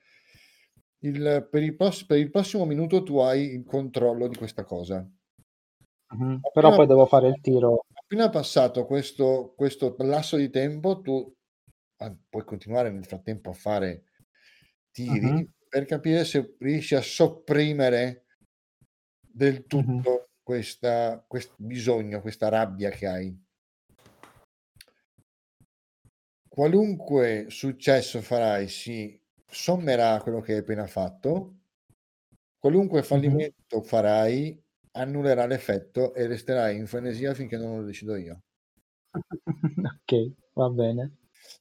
il- per, il pross- per il prossimo minuto tu hai il controllo di questa cosa. Mhm. Però poi devo fare il tiro. Appena passato questo, questo lasso di tempo, tu ah, puoi continuare nel frattempo a fare tiri Mhm. per capire se riesci a sopprimere del tutto questa, questo bisogno, questa rabbia che hai. Qualunque successo farai si sommerà quello che hai appena fatto. Qualunque fallimento farai annullerà l'effetto e resterai in frenesia finché non lo decido io. ok, va bene.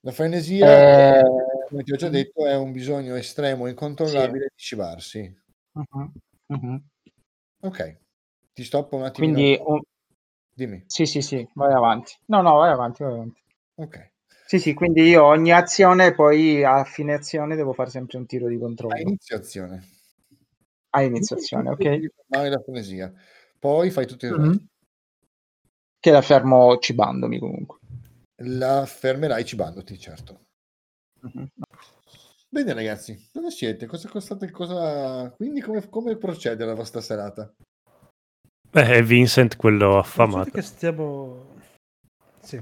La frenesia, Eh, come ti ho già detto, è un bisogno estremo e incontrollabile di cibarsi. mhm. Ok, ti stoppo un attimino. Quindi, un- Dimmi. sì, sì, sì, vai avanti. No, no, vai avanti, vai avanti. Ok. Sì, sì, quindi io ogni azione, poi a fine azione devo fare sempre un tiro di A controllo. inizio azione. A iniziazione, ok? Devi fermare la frenesia. Poi fai tutto il resto. Che la fermo cibandomi comunque. La fermerai cibandoti, certo. Mhm. Bene ragazzi, dove siete? Cosa costate? Cosa... Quindi come, come procede la vostra serata? Eh, è Vincent quello affamato. che stiamo... Sì,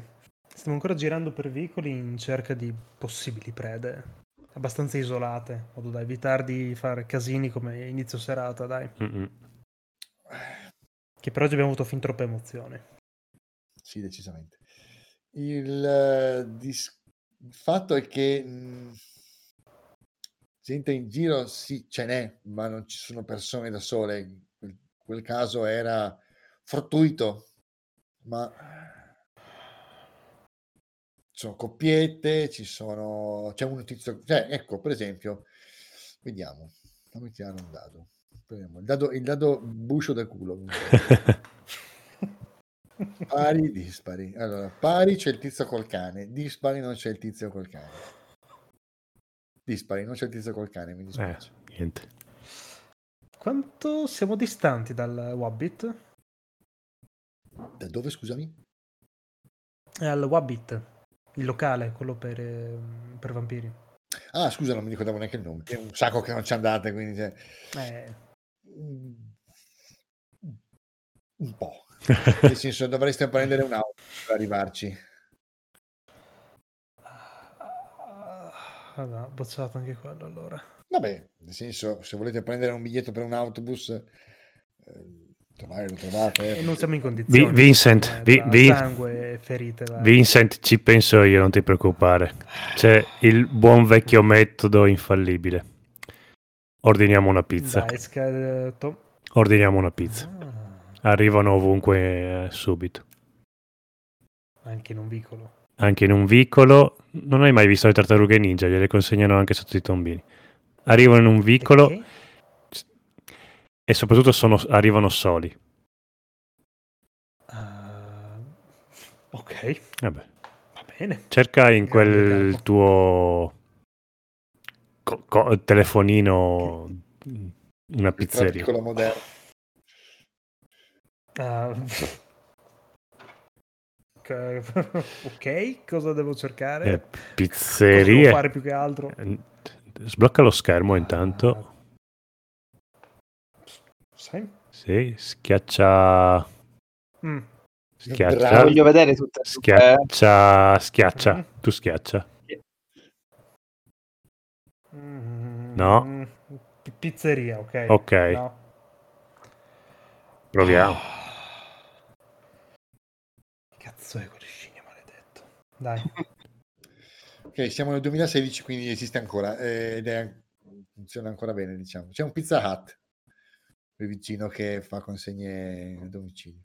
stiamo ancora girando per vicoli in cerca di possibili prede abbastanza isolate, in modo da evitare di fare casini come inizio serata, dai. Mm-mm. Che per oggi abbiamo avuto fin troppe emozioni. Sì, decisamente. Il, eh, dis- il fatto è che mh, gente in giro sì, ce n'è, ma non ci sono persone da sole. Quel, quel caso era fortuito, ma sono coppiette, ci sono... c'è un tizio... Cioè, ecco, per esempio, vediamo, fammi tirare un dado. Il dado, il dado buscio del culo. Pari, dispari. Allora, pari c'è il tizio col cane, dispari non c'è il tizio col cane. Dispari, non c'è il tizio col cane, mi Eh, dispiace. niente. Quanto siamo distanti dal Wabbit? Da dove, scusami? È al Wabbit, il locale, quello per, eh, per vampiri. Ah, scusa, non mi ricordavo neanche il nome. È un sacco che non ci andate, quindi... Cioè... Eh, Un po'. Nel senso, dovreste prendere un'auto per arrivarci. Vabbè, ho bocciato anche quello allora. Vabbè, nel senso, se volete prendere un biglietto per un autobus, eh, Trovate. E non siamo in condizioni. Vincent, Vi- Vi- sangue e ferite. Vincent, ci penso io, non ti preoccupare. C'è il buon vecchio metodo infallibile. Ordiniamo una pizza. Dai. Ordiniamo una pizza. Ah, Arrivano ovunque eh, subito. anche in un vicolo. Anche in un vicolo. Non hai mai visto le tartarughe ninja? Gliele consegnano anche sotto i tombini. Arrivano in un vicolo Perché? E soprattutto sono- arrivano soli. Ah, ok, Vabbè. va bene. Cerca in Grande quel capo. tuo co- co- telefonino una pizzeria. piccolo moderno. Ah, ok, cosa devo cercare? Eh, Cosa devo fare più che altro? Sblocca lo schermo intanto. Sai? Sì, schiaccia. Mm. Schiaccia. Voglio vedere tutte e due. Schiaccia. Schiaccia. Mm. Tu schiaccia. Mm, No. P- Pizzeria, ok. Ok. No. Proviamo. Cazzo è quello scimmio maledetto. Dai. Ok, siamo nel 2016, quindi esiste ancora eh, ed è, funziona ancora bene, diciamo. C'è un Pizza Hut qui vicino che fa consegne a domicilio.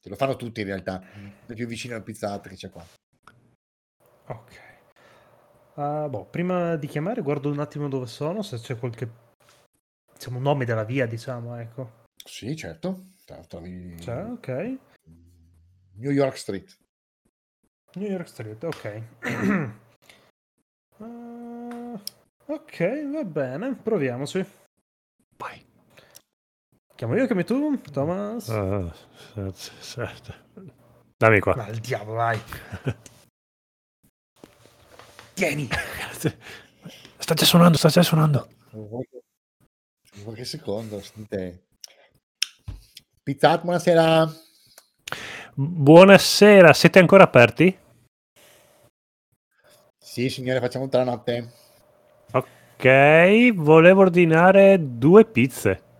Ce lo fanno tutti in realtà, è più vicino al Pizza Hut che c'è qua. Ok. Ah, boh, prima di chiamare guardo un attimo dove sono, se c'è qualche diciamo nome della via, diciamo, ecco. Sì, certo. Trovi C'è, ok. New York Street. New York Street, ok. Ah, ok, va bene, proviamoci. Vai. Chiamo io, chiami tu, Thomas? S- Dammi qua. Ma il diavolo, vai. Tieni. Sta già suonando, sta già suonando. Qualche, secondo, sentite. Pizza Hut, buonasera. Buonasera, siete ancora aperti? Sì, signore, facciamo tutta la notte. Ok, volevo ordinare due pizze.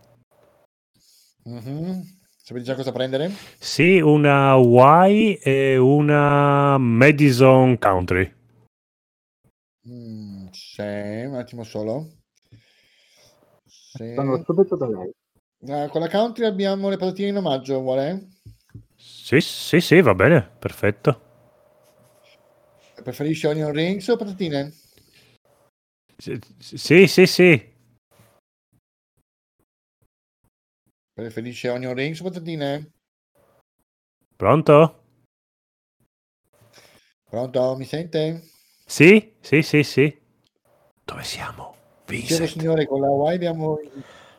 Mhm. Sapete già cosa prendere? Sì, una Hawaii e una Madison Country. Mm, sì, un attimo solo. Sì. Vengo subito da lei. Eh, con la country abbiamo le patatine in omaggio, vuole? Sì, sì, sì, va bene, perfetto. Preferisce onion rings o patatine? Sì, sì, sì, sì. Preferisce onion rings o patatine? Pronto? Pronto, mi sente? Sì, sì, sì, sì. Dove siamo? Dicevo, signore, con la Hawaii abbiamo,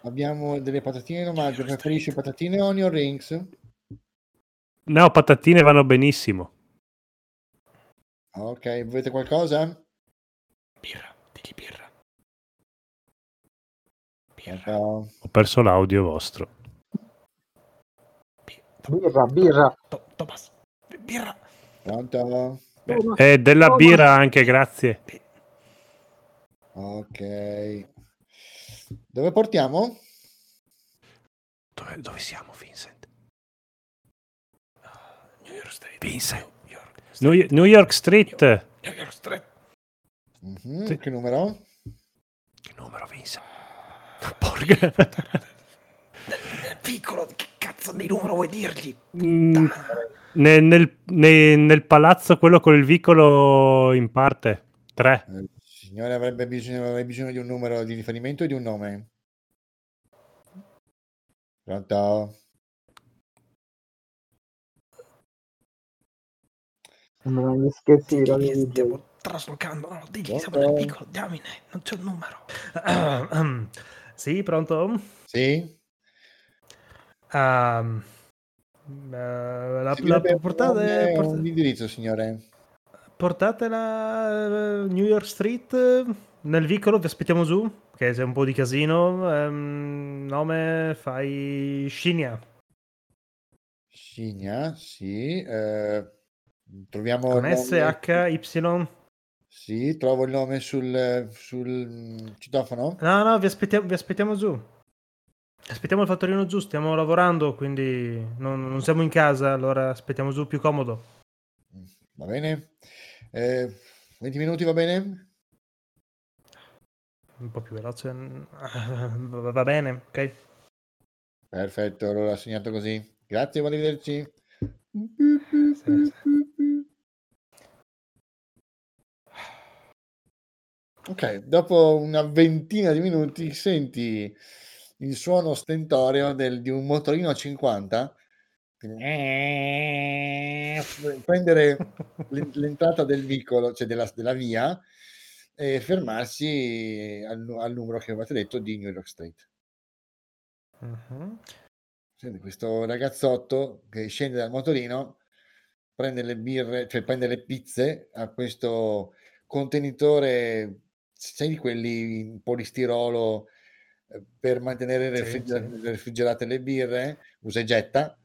abbiamo delle patatine in omaggio. Preferisce patatine o onion rings? No, patatine vanno benissimo. Ok, volete qualcosa? Birra, digli birra. Pronto? Ho perso l'audio vostro. Birra, birra. To- Thomas, birra. Pronto? E della birra anche, grazie. Ok. Dove portiamo? Dove, dove siamo, Vincent? New York Street. Vincent. New York Street. New, New York Street. New York Street. Mhm, Sì. Che numero? Che numero, Vincent? Porca. Nel piccolo, che cazzo di numero vuoi dirgli? Mm, nel, nel- ne- nel palazzo, quello con il vicolo in parte. Tre. Eh, signore, avrebbe bisogno, avrebbe bisogno di un numero di riferimento e di un nome. Pronto? Sembrano gli scherzi di Radio stiamo traslocando, no, digli, Pronto? siamo nel piccolo, diamine, non c'è un numero. Sì, pronto? Sì? Ehm, eh, la, la- portate, nome e port- un indirizzo, signore. portatela eh, New York Street eh, nel vicolo, vi aspettiamo giù, che c'è un po' di casino. ehm, nome fai Shinia, Signa, sì. eh, troviamo con il S, nome- H, Y. Sì, trovo il nome sul, sul citofono. No, no, vi aspettiamo, vi aspettiamo giù. Aspettiamo il fattorino giù, stiamo lavorando, quindi non, non siamo in casa, allora aspettiamo giù più comodo. Va bene? Eh, 20 minuti va bene? Un po' più veloce. Va va bene, ok? Perfetto, allora segnato così. Grazie, arrivederci. Sì, sì. Ok, dopo una ventina di minuti senti il suono stentoreo del- di un motorino a 50 prendere l'en- l'entrata del vicolo, cioè della, della via, e fermarsi al, al numero che avevate detto di New York State. Mhm. Senti, questo ragazzotto che scende dal motorino, prende le birre, cioè prende le pizze a questo contenitore, sai di quelli in polistirolo eh, per mantenere Sì, refriger- sì. refrigerate le birre, usa e getta,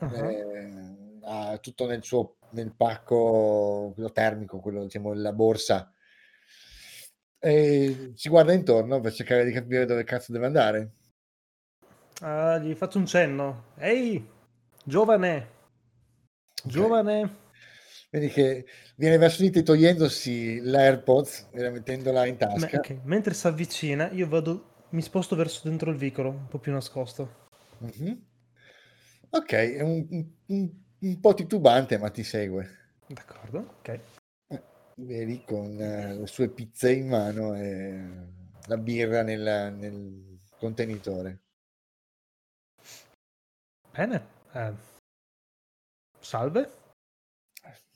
Ah, eh, ha tutto nel suo nel pacco, quello termico, quello diciamo, la borsa. E si guarda intorno per cercare di capire dove cazzo deve andare. Ah, gli faccio un cenno. Ehi, giovane, giovane. Vedi che viene verso di te togliendosi l'AirPods e la mettendola in tasca. ok, Mentre si avvicina, io vado, mi sposto verso dentro il vicolo, un po' più nascosto. Mhm. Ok, è un, un- un- po' titubante, ma ti segue. D'accordo, ok. Eh, Vedi con eh, le sue pizze in mano e la birra nel, nel contenitore. Bene. eh, Salve.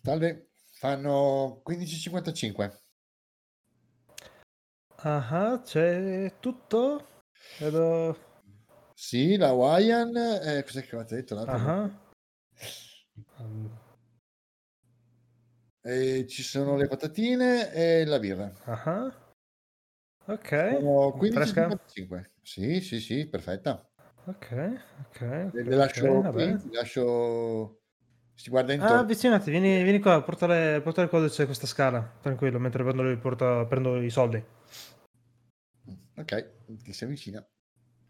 Salve, fanno 15.55. Ah, c'è tutto? Vedo... Sì, la Hawaiian, eh, cos'è che avete detto? l'altra? Ah. Um, Eh, ci sono le patatine e la birra. ah. Ok. Sono Fresca? 15.55. Sì, sì, sì, perfetta. Ok, ok. Le, le lascio ok, qui, lascio... Si guarda Ah, intorno. avvicinati, vieni, vieni qua, portare, portare qua dove c'è questa scala, tranquillo, mentre prendo, porta- prendo i soldi. Ok, ti si avvicina.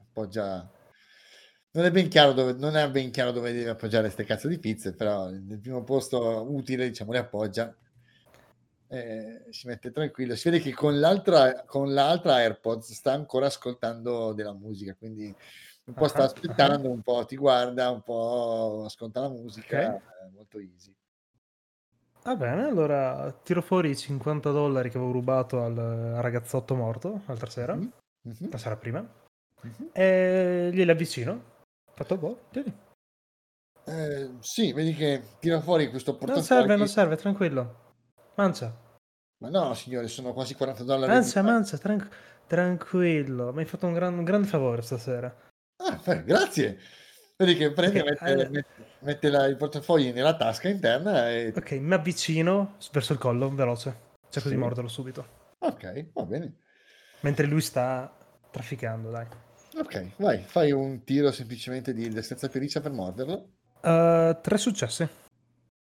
Appoggia... Non è ben chiaro dove, non è ben chiaro dove deve appoggiare queste cazzo di pizze, però nel primo posto utile, diciamo, le appoggia. Eh, si mette tranquillo. Si vede che con l'altra, con l'altra AirPods sta ancora ascoltando della musica, quindi un po' sta Ah, aspettando, un po' ti guarda, un po' ascolta la musica, Ok. è molto easy. Va bene, allora tiro fuori i 50 dollari che avevo rubato al ragazzotto morto l'altra sera, Mhm, mhm, la sera prima, mhm. e glieli avvicino. Fatto boh, tieni. Eh, sì, vedi che tira fuori questo Non portafoglio. serve, non serve, tranquillo. Mancia, Ma no, signore, sono quasi 40 dollari. mancia, di- mancia, tran- tranquillo. Mi hai fatto un, gran- un grande favore stasera. Ah, grazie. Vedi che prende, Ok, mette, eh. mette- la- il portafoglio nella tasca interna e... Ok, mi avvicino verso il collo, veloce. Cerco Sì. di morderlo subito. Ok, va bene. Mentre lui sta trafficando, dai. Ok, vai, fai un tiro semplicemente di destrezza pericia per morderlo. Uh, tre successi.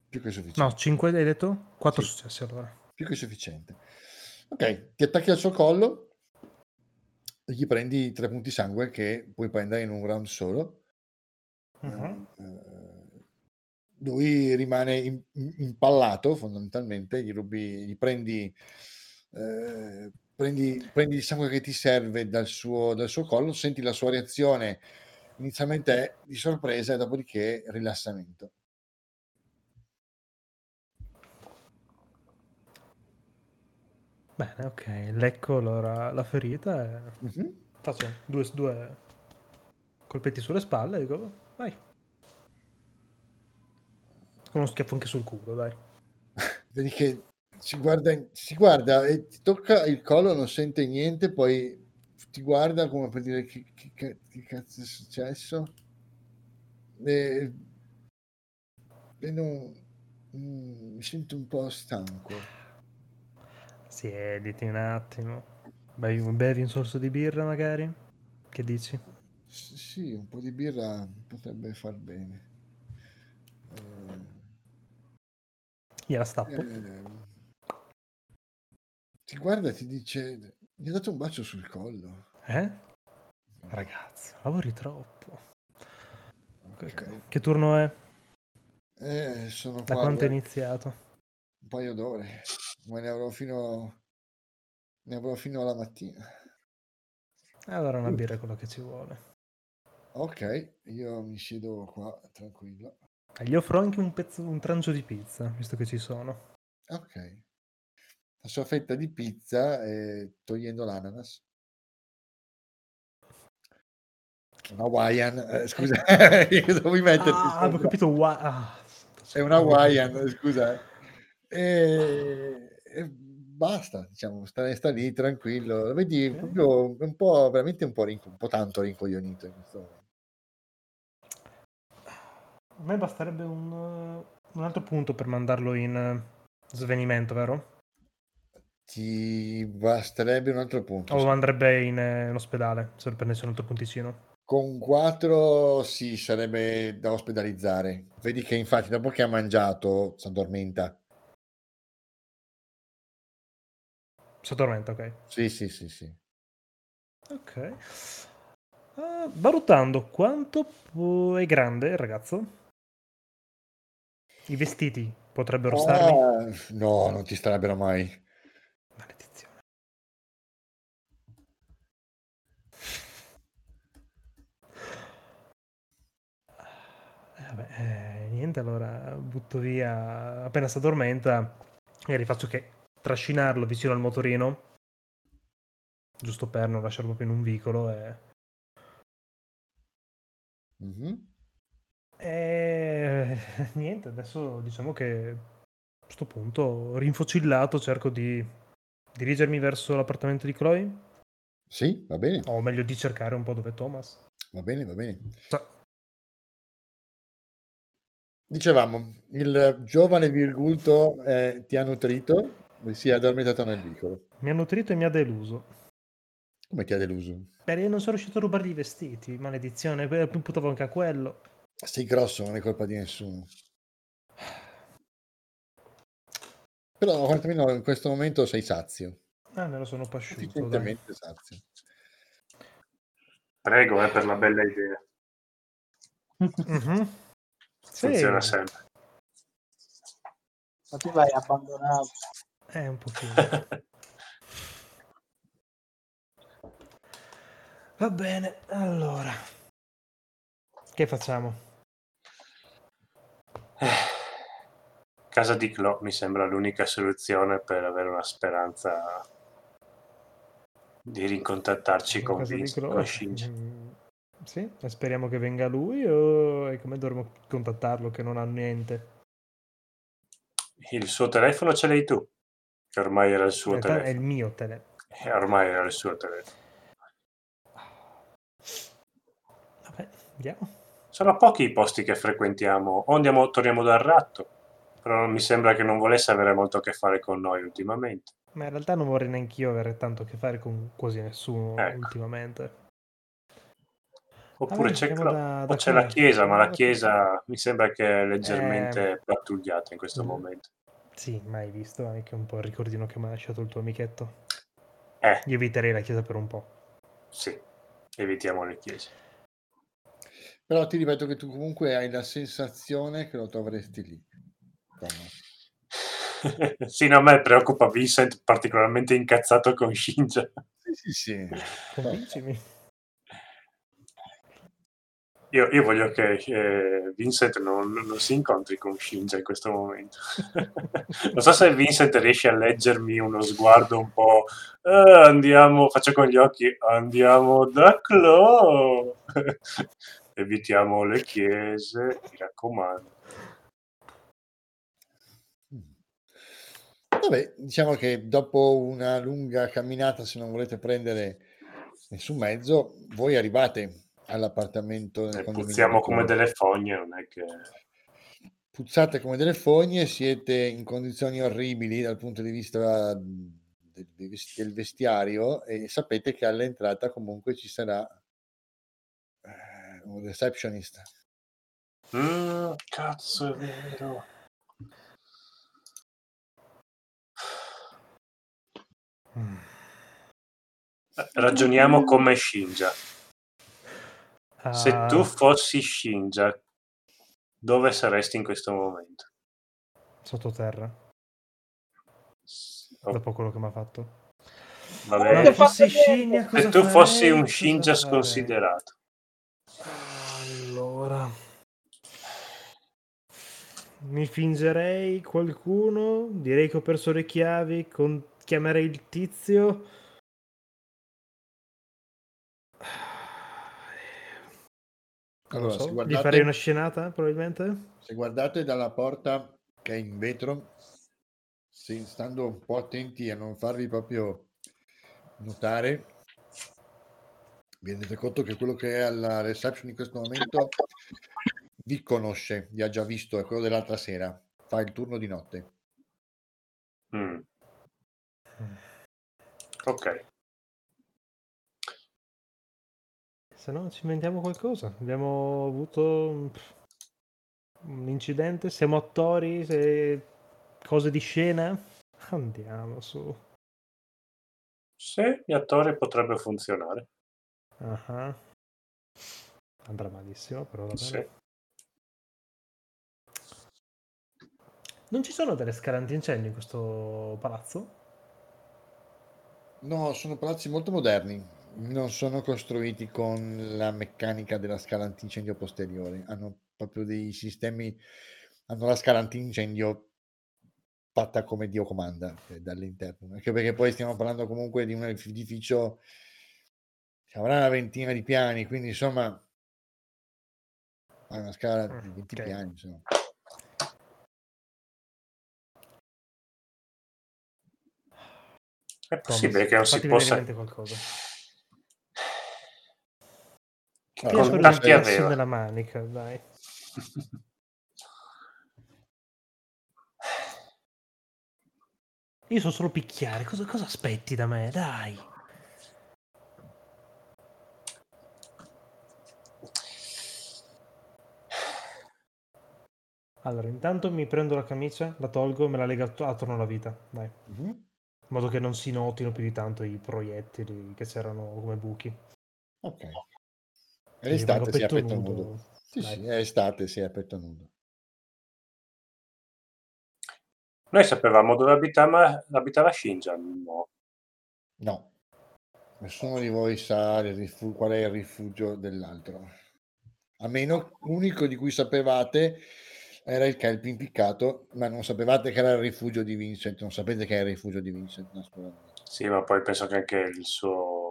Più che sufficiente. No, cinque hai detto? Quattro Sì. successi allora. Più che sufficiente. Ok, ti attacchi al suo collo e gli prendi tre punti sangue che puoi prendere in un round solo. Mhm. Eh, lui rimane in- impallato fondamentalmente, gli rubi, gli prendi, eh, prendi, prendi il sangue che ti serve dal suo, dal suo collo, senti la sua reazione inizialmente è di sorpresa e dopodiché rilassamento. Bene, ok. Lecco allora la ferita e Mhm. faccio due, due colpetti sulle spalle e dico, vai. Con uno schiaffo anche sul culo, dai. Vedi che si guarda, si guarda e ti tocca il collo, non sente niente, poi ti guarda come per dire che, che- che- cazzo è successo. E, e non, mm, mi sento un po' stanco. Siediti un attimo. Bevi, bevi un sorso di birra magari? Che dici? S- Sì, un po' di birra potrebbe far bene. Eh, Gliela stappo. eh, ti guarda e ti dice: Mi ha dato un bacio sul collo. Eh? Ragazzi, lavori troppo. Ok. Che turno è? Eh, sono Da qua quanto è iniziato? un paio d'ore, ma ne avrò fino, ne avrò fino alla mattina. Allora una birra è quello che ci vuole. Ok, io mi siedo qua tranquillo. Eh, Gli offro anche un, pezzo, un trancio di pizza, visto che ci sono. Ok. La sua fetta di pizza eh, togliendo l'ananas. Una Hawaiian, eh, scusa, io dovevo metterti Ah, avevo sopra. capito. wa- ah, È una Hawaiian, scusa. E, e basta, diciamo, sta, sta lì tranquillo. Lo vedi proprio un po', veramente un po', rinco- un po' tanto rincoglionito in questo momento. A me basterebbe un, eh, un altro punto per mandarlo in eh, svenimento, vero? Ti basterebbe un altro punto. O sì. andrebbe in, eh, in ospedale, se prendesse un altro punticino. Con 4 sì, sarebbe da ospedalizzare. Vedi che infatti dopo che ha mangiato si addormenta. Si addormenta, ok. Sì, sì, sì, sì. Ok. Eh, valutando quanto pu- è grande il ragazzo, i vestiti potrebbero stargli. Ah, no, non ti starebbero mai. Maledizione. Eh, vabbè, eh, niente, allora butto via. Appena si addormenta, magari faccio che trascinarlo vicino al motorino, giusto per non lasciarlo proprio in un vicolo. E... Mhm. e niente, adesso diciamo che a questo punto, rinfocillato, cerco di dirigermi verso l'appartamento di Chloe, Sì, va bene, o meglio di cercare un po' dove è Thomas. va bene, va bene. Sa- Dicevamo, il giovane virgulto eh, ti ha nutrito e si è addormentato nel vicolo. Mi ha nutrito e mi ha deluso. Come ti ha deluso? Beh, io non sono riuscito a rubargli i vestiti, maledizione, imputavo anche a quello. Sei grosso, non è colpa di nessuno. Però quantomeno in questo momento sei sazio, Ah, me lo sono pasciuto, dai. sufficientemente sazio. Prego, eh, per la bella idea. Mhm. Sì, Funziona sempre. Ma tu l'hai abbandonato. È un pochino. Va bene, allora. Che facciamo? Casa di Clo mi sembra l'unica soluzione per avere una speranza di ricontattarci con, Vince, Chloe? con Shinji. Mm, Sì, speriamo che venga lui o è come dovremmo contattarlo che non ha niente? Il suo telefono ce l'hai tu, che ormai era il In suo realtà è il telefono. mio telefono. E ormai era il suo telefono. Vabbè, vediamo. Sono pochi i posti che frequentiamo. O andiamo, torniamo dal ratto, però mi sembra che non volesse avere molto a che fare con noi ultimamente. Ma in realtà non vorrei neanch'io avere tanto a che fare con quasi nessuno Ecco. ultimamente. Oppure c'è, andiamo da- o da c'è la chiesa, ma la Andiamo chiesa mi sembra che è leggermente Eh. pattugliata in questo Mm. momento. Sì, mai visto anche un po' il ricordino che mi ha lasciato il tuo amichetto. Eh, Io eviterei la chiesa per un po'. sì, evitiamo le chiese. Però ti ripeto che tu comunque hai la sensazione che lo troveresti lì. Sì, no, a me preoccupa Vincent particolarmente incazzato con Shinja. Sì, sì, sì. Convincimi. Io, io voglio che eh, Vincent non, non si incontri con Shinja in questo momento. non so se Vincent riesce a leggermi uno sguardo un po'. "Eh, andiamo, faccio con gli occhi, andiamo da Chloe. Evitiamo le chiese, mi raccomando. Vabbè, diciamo che dopo una lunga camminata, se non volete prendere nessun mezzo, voi arrivate all'appartamento nel E condominio puzziamo come delle fogne, non è che. puzzate come delle fogne, siete in condizioni orribili dal punto di vista del, del ves- del vestiario e sapete che all'entrata comunque ci sarà eh, un receptionist. Mm, cazzo, è vero. Mm. Ragioniamo come Shinja. Se Ah, tu fossi Shinja, dove saresti in questo momento? sottoterra, Oh, dopo quello che mi ha fatto. vabbè. Se fossi Shinja, Se tu fossi farei? un Cosa Shinja sconsiderato. Allora, mi fingerei qualcuno, direi che ho perso le chiavi, con- chiamerei il tizio. Non lo Allora, so, guardate- farei una scenata probabilmente. Se guardate dalla porta che è in vetro, se- stando un po' attenti a non farvi proprio notare, vi rendete conto che quello che è alla reception in questo momento vi conosce, vi ha già visto, è quello dell'altra sera, fa il turno di notte. Mm. Ok. Se no ci inventiamo qualcosa. Abbiamo avuto un incidente, siamo attori, se- cose di scena. Andiamo su. Se gli attori potrebbe funzionare. Ah. Andrà malissimo, però va bene. Sì. Non ci sono delle scale antincendio in questo palazzo? No, sono palazzi molto moderni, non sono costruiti con la meccanica della scala antincendio posteriore, hanno proprio dei sistemi, hanno la scala antincendio fatta come Dio comanda eh, dall'interno, anche perché poi stiamo parlando comunque di un edificio che avrà una ventina di piani, quindi insomma ha una scala di 20 Ok. piani, insomma. È possibile che non si possa... qualcosa. Se- pezzo aveva? nella manica, dai. Io so solo picchiare, cosa, cosa aspetti da me? Dai. Allora, intanto mi prendo la camicia, la tolgo e me la lega att- attorno alla vita, dai. Mhm. In modo che non si notino più di tanto i proiettili che c'erano come buchi. Ok. È estate, si è a petto petto nudo. nudo. Sì, sì, è estate, si è petto nudo. Noi sapevamo dove abitava, abitava Shinja. No. No, nessuno di voi sa il rifu- qual è il rifugio dell'altro. A meno, l'unico di cui sapevate era il Kelpie impiccato, ma non sapevate che era il rifugio di Vincent, non sapete che è il rifugio di Vincent, naturalmente. Sì, ma poi penso che anche il suo...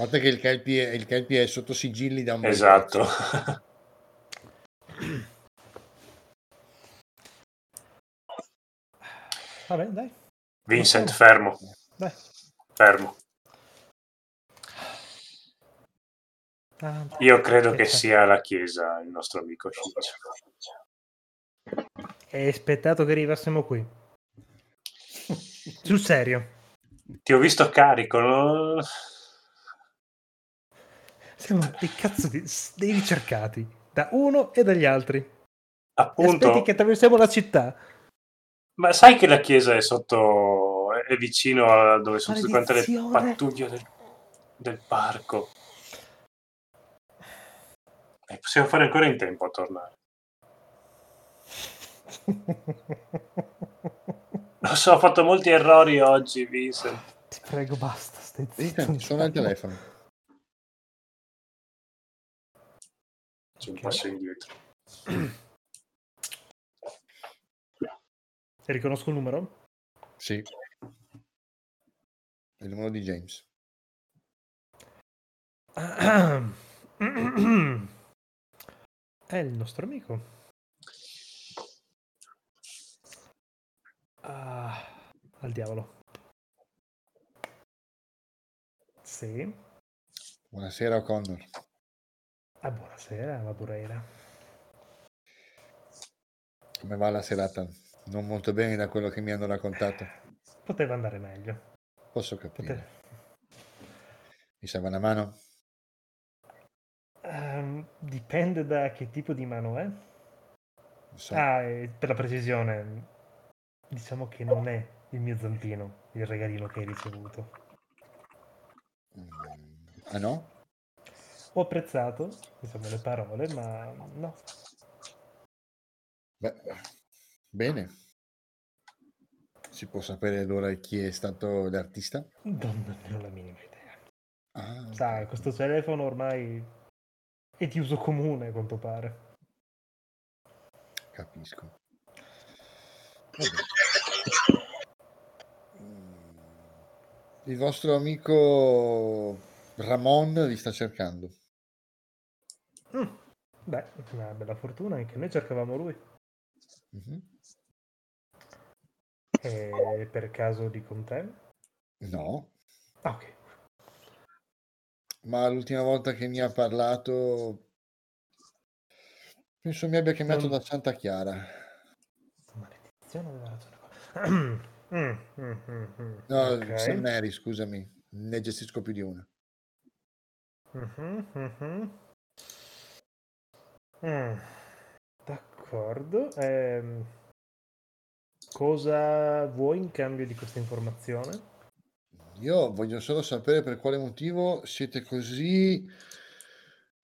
A parte che il Kelpie, il Kelpie è sotto sigilli da un Esatto. pezzo. Vabbè, dai. Vincent, fermo. Dai. Fermo. Io credo che sia la chiesa il nostro amico Shinja. È aspettato che arrivassimo qui. Sul serio. Ti ho visto carico, no? Siamo dei cazzo di dei ricercati da uno e dagli altri. E Appunto. Aspetti che attraversiamo la città. Ma sai che la chiesa è sotto, è vicino a dove sono tutte le pattuglie del, del parco. E possiamo fare ancora in tempo a tornare. Lo so, ho fatto molti errori oggi, Vincent. Ti prego, basta. Stai zitto. Suona il telefono. Un passo indietro. Riconosco il numero? Sì. Il numero di James. È il nostro amico. Ah, al diavolo. Sì. Buonasera O'Connor. Ah, buonasera, Madureira. Come va la serata? Non molto bene da quello che mi hanno raccontato. Poteva andare meglio. Posso capire. Poteva... Mi serve una mano? Ehm, dipende da che tipo di mano è. So. Ah, per la precisione, diciamo che non è il mio zampino, il regalino che hai ricevuto. Mm, Ah no? Ho apprezzato, diciamo, le parole, ma no. Beh, bene. Si può sapere allora chi è stato l'artista? Non, ho la minima idea. Ah, Sai, questo telefono ormai è di uso comune, a quanto pare. capisco. Vabbè. Il vostro amico Ramon vi sta cercando. Mm, Beh, una bella fortuna, anche noi cercavamo lui. Mhm. E per caso di con te? No, Ah, ok. ma l'ultima volta che mi ha parlato penso mi abbia chiamato Non- da Santa Chiara. Maledizione aveva ragione. qua. Mm, mm, mm, mm. No, Ok. St. Mary, scusami, ne gestisco più di una. Mhm, mhm. Mm, D'accordo. Ehm, cosa vuoi in cambio di questa informazione? Io voglio solo sapere per quale motivo siete così,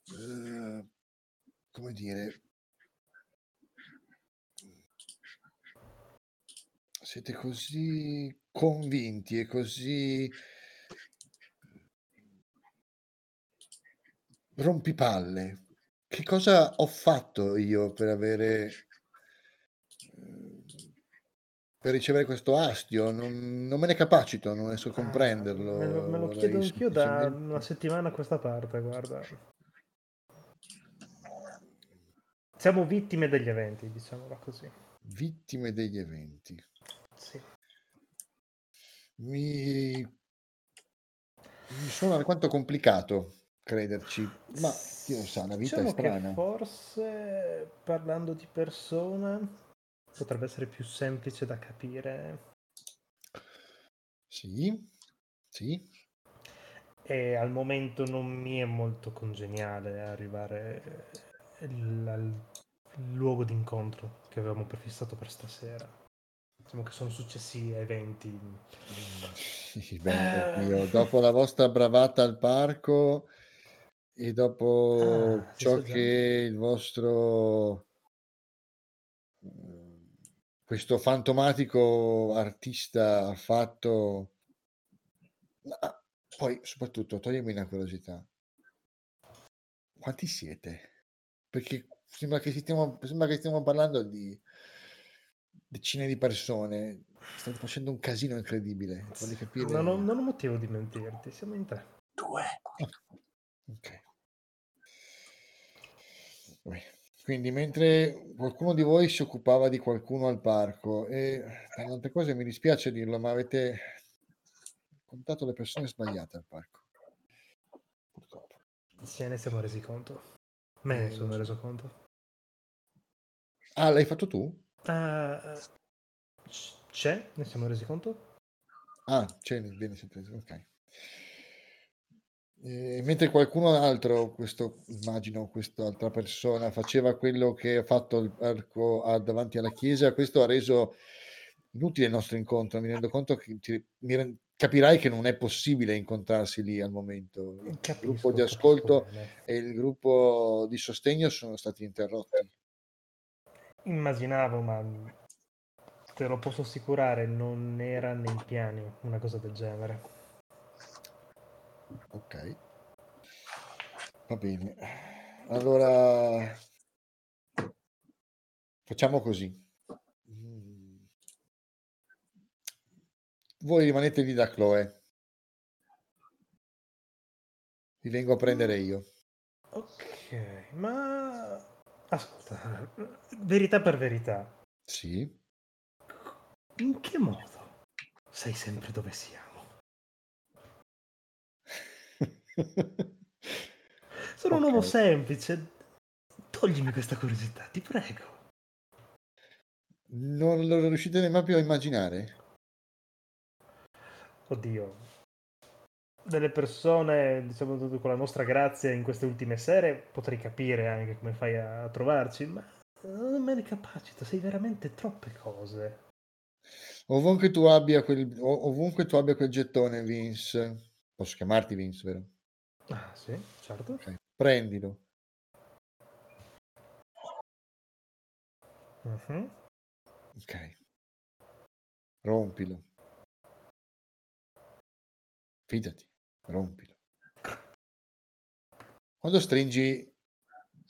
eh, come dire, siete così convinti e così rompipalle. Che cosa ho fatto io per avere, per ricevere questo astio? Non, non me ne capacito, non riesco a comprenderlo. Ah, me lo, me lo chiedo anch'io da una settimana a questa parte, guarda. Siamo vittime degli eventi, diciamola così. Vittime degli eventi. Sì. Mi, mi suona alquanto complicato crederci, ma Dio lo sa, la vita Diciamo è strana. forse parlando di persona potrebbe essere più semplice da capire Sì, sì, e al momento non mi è molto congeniale arrivare al luogo d'incontro che avevamo prefissato per stasera. Diciamo che sono successi eventi. sì, beh, Eh. dopo la vostra bravata al parco e dopo Ah, ciò che il vostro eh, questo fantomatico artista ha fatto ma poi soprattutto toglimi una curiosità quanti siete? perché sembra che stiamo, sembra che stiamo parlando di decine di persone state facendo un casino incredibile capire Non ho, non ho motivo di mentirti, siamo in tre. Due. Ok. Quindi mentre qualcuno di voi si occupava di qualcuno al parco e altre cose mi dispiace dirlo, ma avete contato le persone sbagliate al parco. Purtroppo. Ce ne siamo resi conto. Me ne sono reso conto. Ah, l'hai fatto tu? C- c'è? Ne siamo resi conto? Ah, c'è, bene, siete- ok. Eh, mentre qualcuno altro, questo immagino, quest'altra persona, faceva quello che ha fatto il parco a- davanti alla chiesa, questo ha reso inutile il nostro incontro. Mi rendo conto che ti- mi capirai che non è possibile incontrarsi lì al momento. Il Capisco, gruppo di ascolto e il gruppo di sostegno sono stati interrotti. Immaginavo, ma te lo posso assicurare, non era nei piani una cosa del genere. Ok. Va bene. Allora facciamo così. Mm. Voi rimanete lì da Chloe. Vi vengo a prendere io. Ok, ma ascolta, verità per verità, Sì. in che modo sai sempre dove siamo? Sono un uomo semplice. Toglimi questa curiosità, ti prego. Non lo riuscite nemmeno più a immaginare? Oddio. Delle persone, diciamo, con la nostra grazia in queste ultime sere, potrei capire anche come fai a trovarci, ma non me ne capacito, sei veramente troppe cose. Ovunque tu abbia quel, ov- ovunque tu abbia quel gettone, Vince. Posso chiamarti Vince, vero? Ah, sì, certo. Prendilo. Mhm. Ok. Rompilo. Fidati, rompilo. Quando stringi,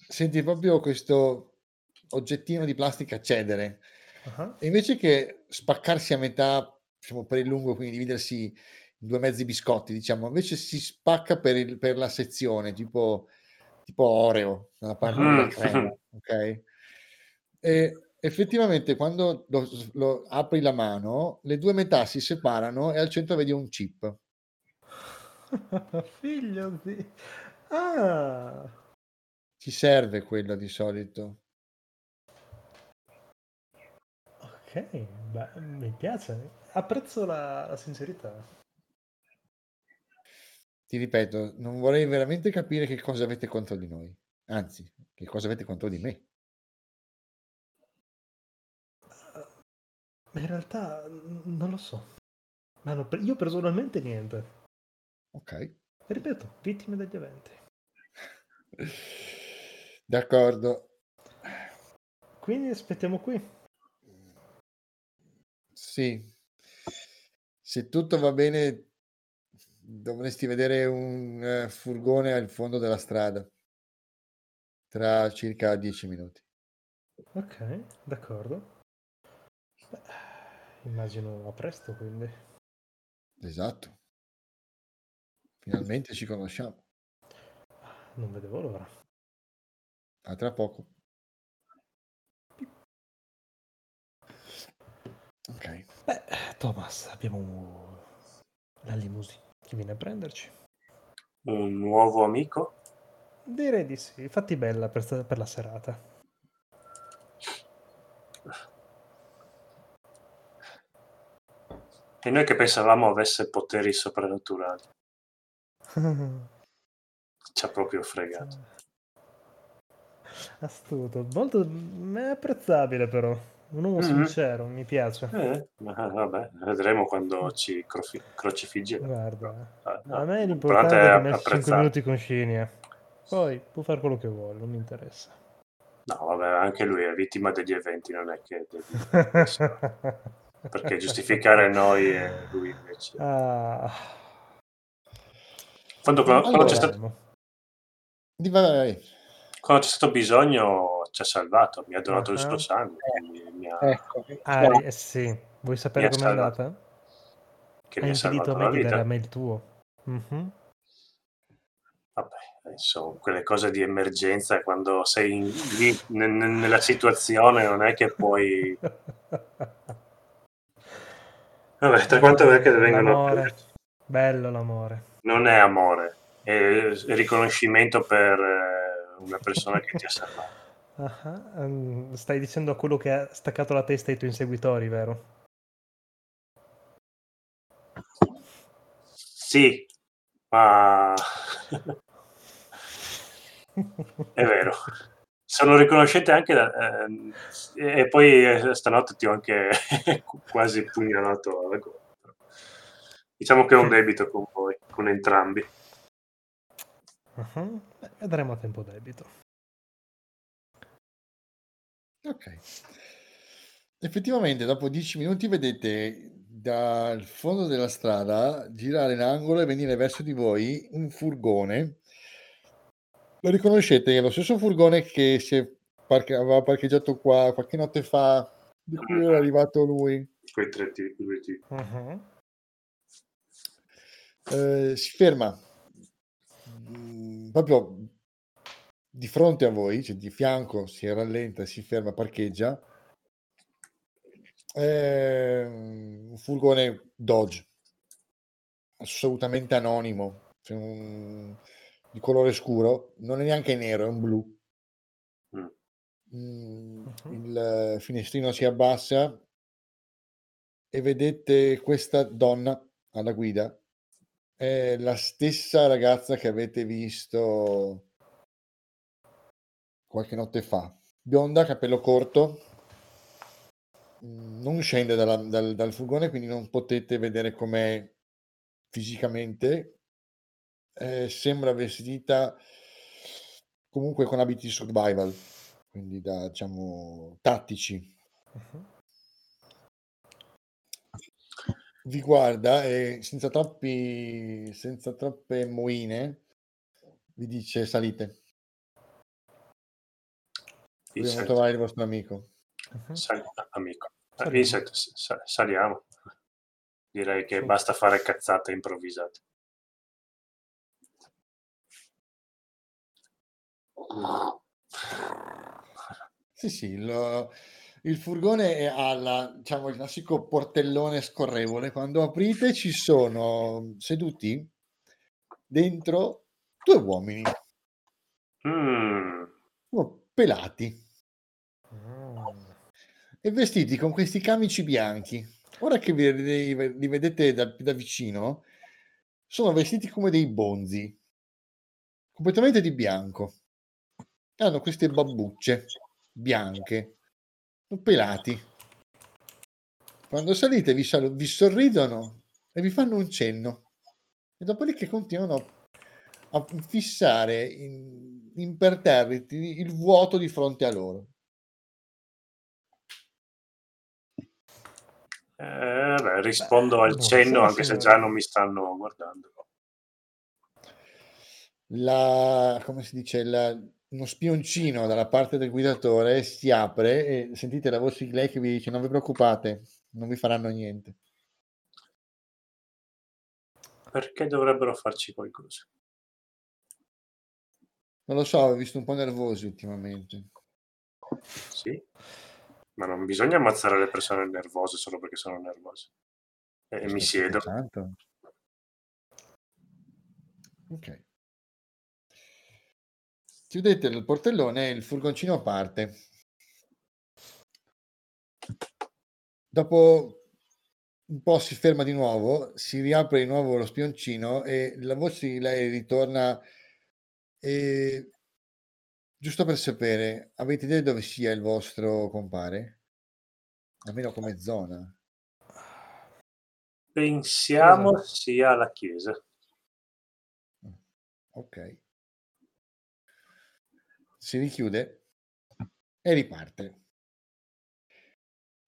senti proprio questo oggettino di plastica cedere. Ah, E invece che spaccarsi a metà, diciamo, per il lungo, quindi dividersi due mezzi biscotti, diciamo, invece si spacca per, il- per la sezione, tipo, tipo Oreo, dalla parte della Mm. crema, ok? E effettivamente quando lo, lo apri la mano, le due metà si separano e al centro vedi un chip. Figlio di... Ah! Ci serve quello di solito. Ok, beh, mi piace. Apprezzo la, la sincerità. Ti ripeto, non vorrei veramente capire che cosa avete contro di noi. Anzi, che cosa avete contro di me. In realtà non lo so. Ma no, io personalmente niente. Ok. Ripeto, vittime degli eventi. D'accordo. Quindi aspettiamo qui. Sì. Se tutto va bene, dovresti vedere un eh, furgone al fondo della strada tra circa dieci minuti. Ok, d'accordo. Beh, immagino a presto quindi. Esatto. Finalmente ci conosciamo. Non vedevo l'ora. A tra poco. Ok. Beh, Thomas, abbiamo la limousine che viene a prenderci. Un nuovo amico? Direi di sì, fatti bella per, sta- per la serata. E noi che pensavamo avesse poteri soprannaturali. Ci ha proprio fregato. Astuto, molto è apprezzabile però. Un uomo Mhm. sincero, mi piace. Eh, ma vabbè, vedremo quando ci crofi- crocifiggerà. Guarda, Ah, no, a me l'importante è rimanere 5 apprezzare. minuti con Scinia. Poi può fare quello che vuole, non mi interessa. No, vabbè, anche lui è vittima degli eventi, non è che devi... Perché giustificare noi e lui invece... ah, Quando, quando- quando c'è Allora, stato, quando c'è stato bisogno ci ha salvato, mi ha donato il Ah. suo sangue, Ecco. Ari, eh sì. Vuoi sapere com'è salvato. andata? che mi ha salvato la vita. me il tuo. Mhm. Vabbè, insomma, quelle cose di emergenza, quando sei in- lì ne- ne- nella situazione non è che puoi... Vabbè, tra quanto è che vengono... L'amore. Bello l'amore. Non è amore, è riconoscimento per eh, una persona che ti ha salvato. Ah, ehm, stai dicendo a quello che ha staccato la testa ai tuoi inseguitori, vero? Sì, ma è vero. Sono riconoscente anche da, ehm, e poi eh, stanotte ti ho anche quasi pugnalato alla gola. Diciamo che ho un debito con voi, con entrambi. Mhm. Beh, vedremo a tempo debito. Ok. Effettivamente, dopo dieci minuti vedete dal fondo della strada girare l'angolo e venire verso di voi un furgone. Lo riconoscete, è lo stesso furgone che si è parche- aveva parcheggiato qua qualche notte fa, di cui era arrivato lui. Quei tre tipi. Mhm. Eh, si ferma mm, proprio di fronte a voi, cioè di fianco, si rallenta, si ferma, parcheggia. È un furgone Dodge, assolutamente anonimo, cioè un- di colore scuro, non è neanche nero, è un blu. Mm. Mm, Mhm. Il finestrino si abbassa e vedete questa donna alla guida. È la stessa ragazza che avete visto qualche notte fa. Bionda, capello corto, mm, non scende dalla- dal, dal furgone, quindi non potete vedere com'è fisicamente. Eh, sembra vestita comunque con abiti survival, quindi da diciamo tattici. Mhm. Vi guarda e senza troppi senza troppe moine vi dice salite. Dobbiamo Vincent, trovare il vostro amico. Mhm. sali- amico. Saliamo. Vincent, s- sa- saliamo. Direi che Sì. basta fare cazzate improvvisate. Sì, sì, lo- il furgone è alla, diciamo, il classico portellone scorrevole. Quando aprite ci sono seduti dentro due uomini, Mm, due pelati. E vestiti con questi camici bianchi. Ora che vi- li, vedete da, da vicino, sono vestiti come dei bonzi, completamente di bianco. Hanno queste babbucce bianche, pelati. Quando salite vi, salu- vi sorridono e vi fanno un cenno. E dopodiché continuano a fissare in- imperterriti il vuoto di fronte a loro. Eh, beh, rispondo al buonasera, cenno anche se già non mi stanno guardando. La, come si dice, la- uno spioncino dalla parte del guidatore si apre e sentite la voce di lei che vi dice non vi preoccupate, non vi faranno niente. Perché dovrebbero farci qualcosa? Non lo so, ho visto un po' nervosi ultimamente. Sì, ma non bisogna ammazzare le persone nervose solo perché sono nervose. E mi siedo. scherzando. Ok. Chiudete il portellone e il furgoncino parte. Dopo un po' si ferma di nuovo, si riapre di nuovo lo spioncino e la voce di lei ritorna. E... Giusto per sapere, avete idea dove sia il vostro compare? Almeno come zona. Pensiamo sia la chiesa. Ok. Si richiude e riparte.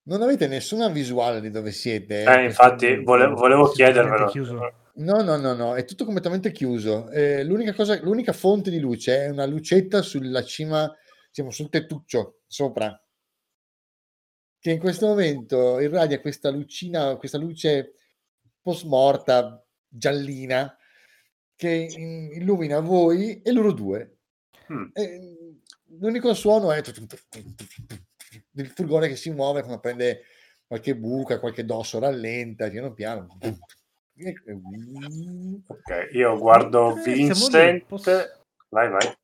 Non avete nessuna visuale di dove siete? Eh, infatti, vole- volevo completamente chiedervelo. No, no, no, no, è tutto completamente chiuso. Eh, l'unica cosa, l'unica fonte di luce è una lucetta sulla cima, diciamo, sul tettuccio sopra, che in questo momento irradia questa lucina, questa luce post morta, giallina, che in- illumina voi e loro due. Mm. E, l'unico suono è il furgone che si muove quando prende qualche buca, qualche dosso, rallenta piano piano. Ok, io guardo lì, Vincent. posso- Vai, vai.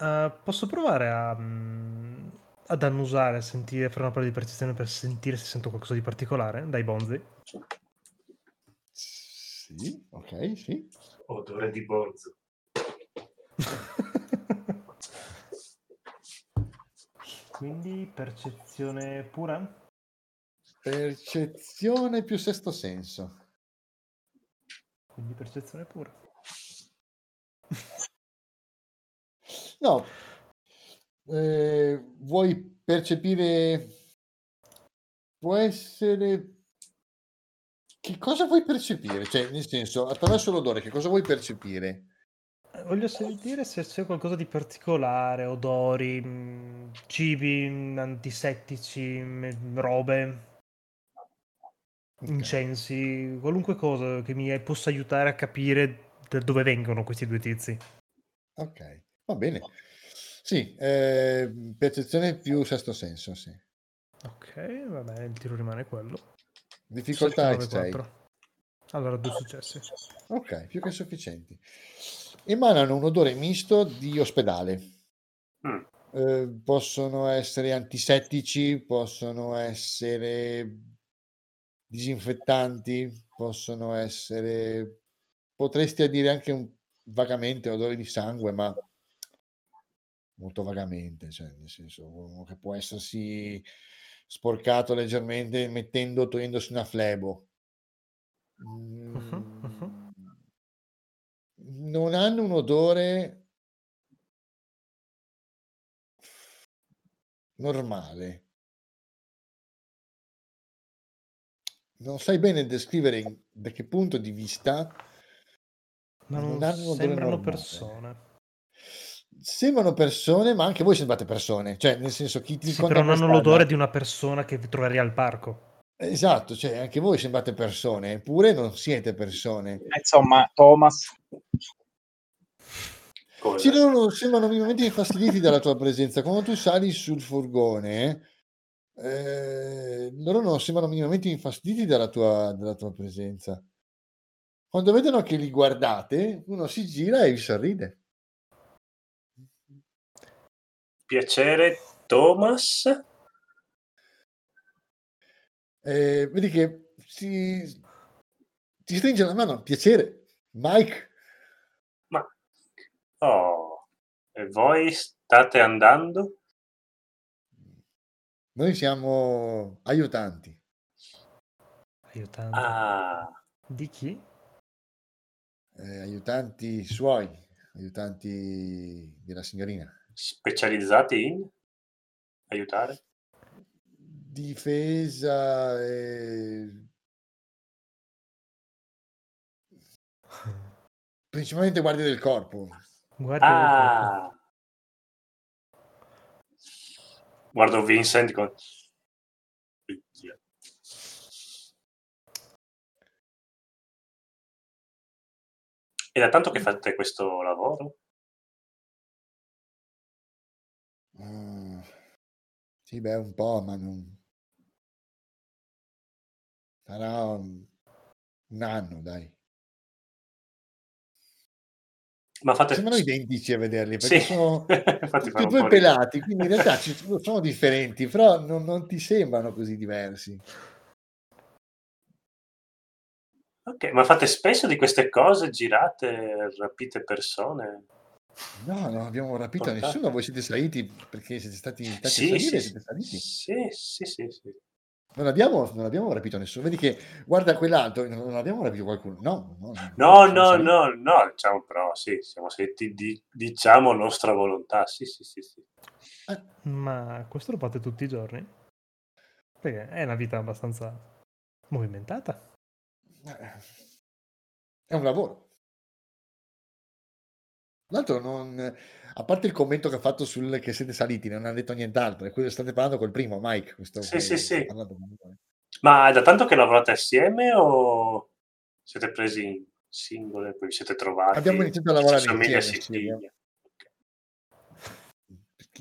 Eh, posso provare a, mm, ad annusare, a sentire, fare una prova di percezione per sentire se sento qualcosa di particolare dai bonzi? Sì, ok, sì. Odore di bonzo. Quindi percezione pura? Percezione più sesto senso. Quindi percezione pura. No, eh, vuoi percepire... Può essere... Che cosa vuoi percepire? Cioè, nel senso, attraverso l'odore, che cosa vuoi percepire? Eh, Voglio sentire se c'è qualcosa di particolare, odori, mm, cibi, mm, antisettici, mm, robe, Ok. incensi, qualunque cosa che mi possa aiutare a capire da dove vengono questi due tizi. Ok, va bene. Sì, eh, percezione più sesto senso, sì. Ok, va bene, il tiro rimane quello. Difficoltà 7, 9, 6. 4. Allora, due successi. Ok, più che sufficienti. Emanano un odore misto di ospedale. Mm. Eh, possono essere antisettici, possono essere disinfettanti, possono essere, potresti dire anche un, vagamente odore di sangue, ma molto vagamente, cioè nel senso uno che può essersi sporcato leggermente mettendo, togliendosi una flebo. Mm, Mhm, mhm. Non hanno un odore normale. Non sai bene descrivere in- da che punto di vista Ma non non sembrano persone. Sembrano persone, ma anche voi sembrate persone. Cioè, nel senso, chi ti Sì, però non hanno l'odore di una persona che troverai al parco. Esatto, cioè, anche voi sembrate persone, eppure non siete persone. Insomma, Thomas, Cosa? Sì, loro non sembrano minimamente infastiditi dalla tua presenza. Quando tu sali sul furgone, eh, loro non sembrano minimamente infastiditi dalla tua, dalla tua presenza. Quando vedono che li guardate, uno si gira e vi sorride. Piacere, Thomas? Eh, vedi che si, ti stringe la mano, piacere, Mike. Ma... Oh, e voi state andando? Noi siamo aiutanti. Aiutante. Ah, Di chi? eh, aiutanti suoi, aiutanti della signorina. specializzati in aiutare? Difesa e... principalmente guardia del corpo. Guarda Ah. Guardo Vincent con... E da tanto che fate questo lavoro? Mm, Sì, beh, un po', ma non... Sarà un, un anno, dai. Ma fate... Sembrano identici a vederli, perché Sì, sono tutti e due pelati, quindi in realtà ci sono sono differenti, però non, non ti sembrano così diversi. Ok, ma fate spesso di queste cose? Girate, rapite persone? No, non abbiamo rapito Portate. nessuno, voi siete saliti perché siete stati invitati a Sì, salire, sì, siete saliti. sì, sì, sì, sì. Non abbiamo, non abbiamo rapito nessuno. Vedi che guarda quell'altro, non non abbiamo rapito qualcuno. No, no, No, no, no, no, diciamo però, sì, siamo saliti di, diciamo, nostra volontà, sì, sì, sì, sì. Ma questo lo fate tutti i giorni? Perché è una vita abbastanza movimentata. Eh, È un lavoro. L'altro non, a parte il commento che ha fatto sul che siete saliti, non ha detto nient'altro. E quello state parlando col primo, Mike. Questo Sì, sì, sì. Ma è da tanto che lavorate assieme o siete presi in singole, poi vi siete trovati? Abbiamo iniziato a lavorare insieme, si sì.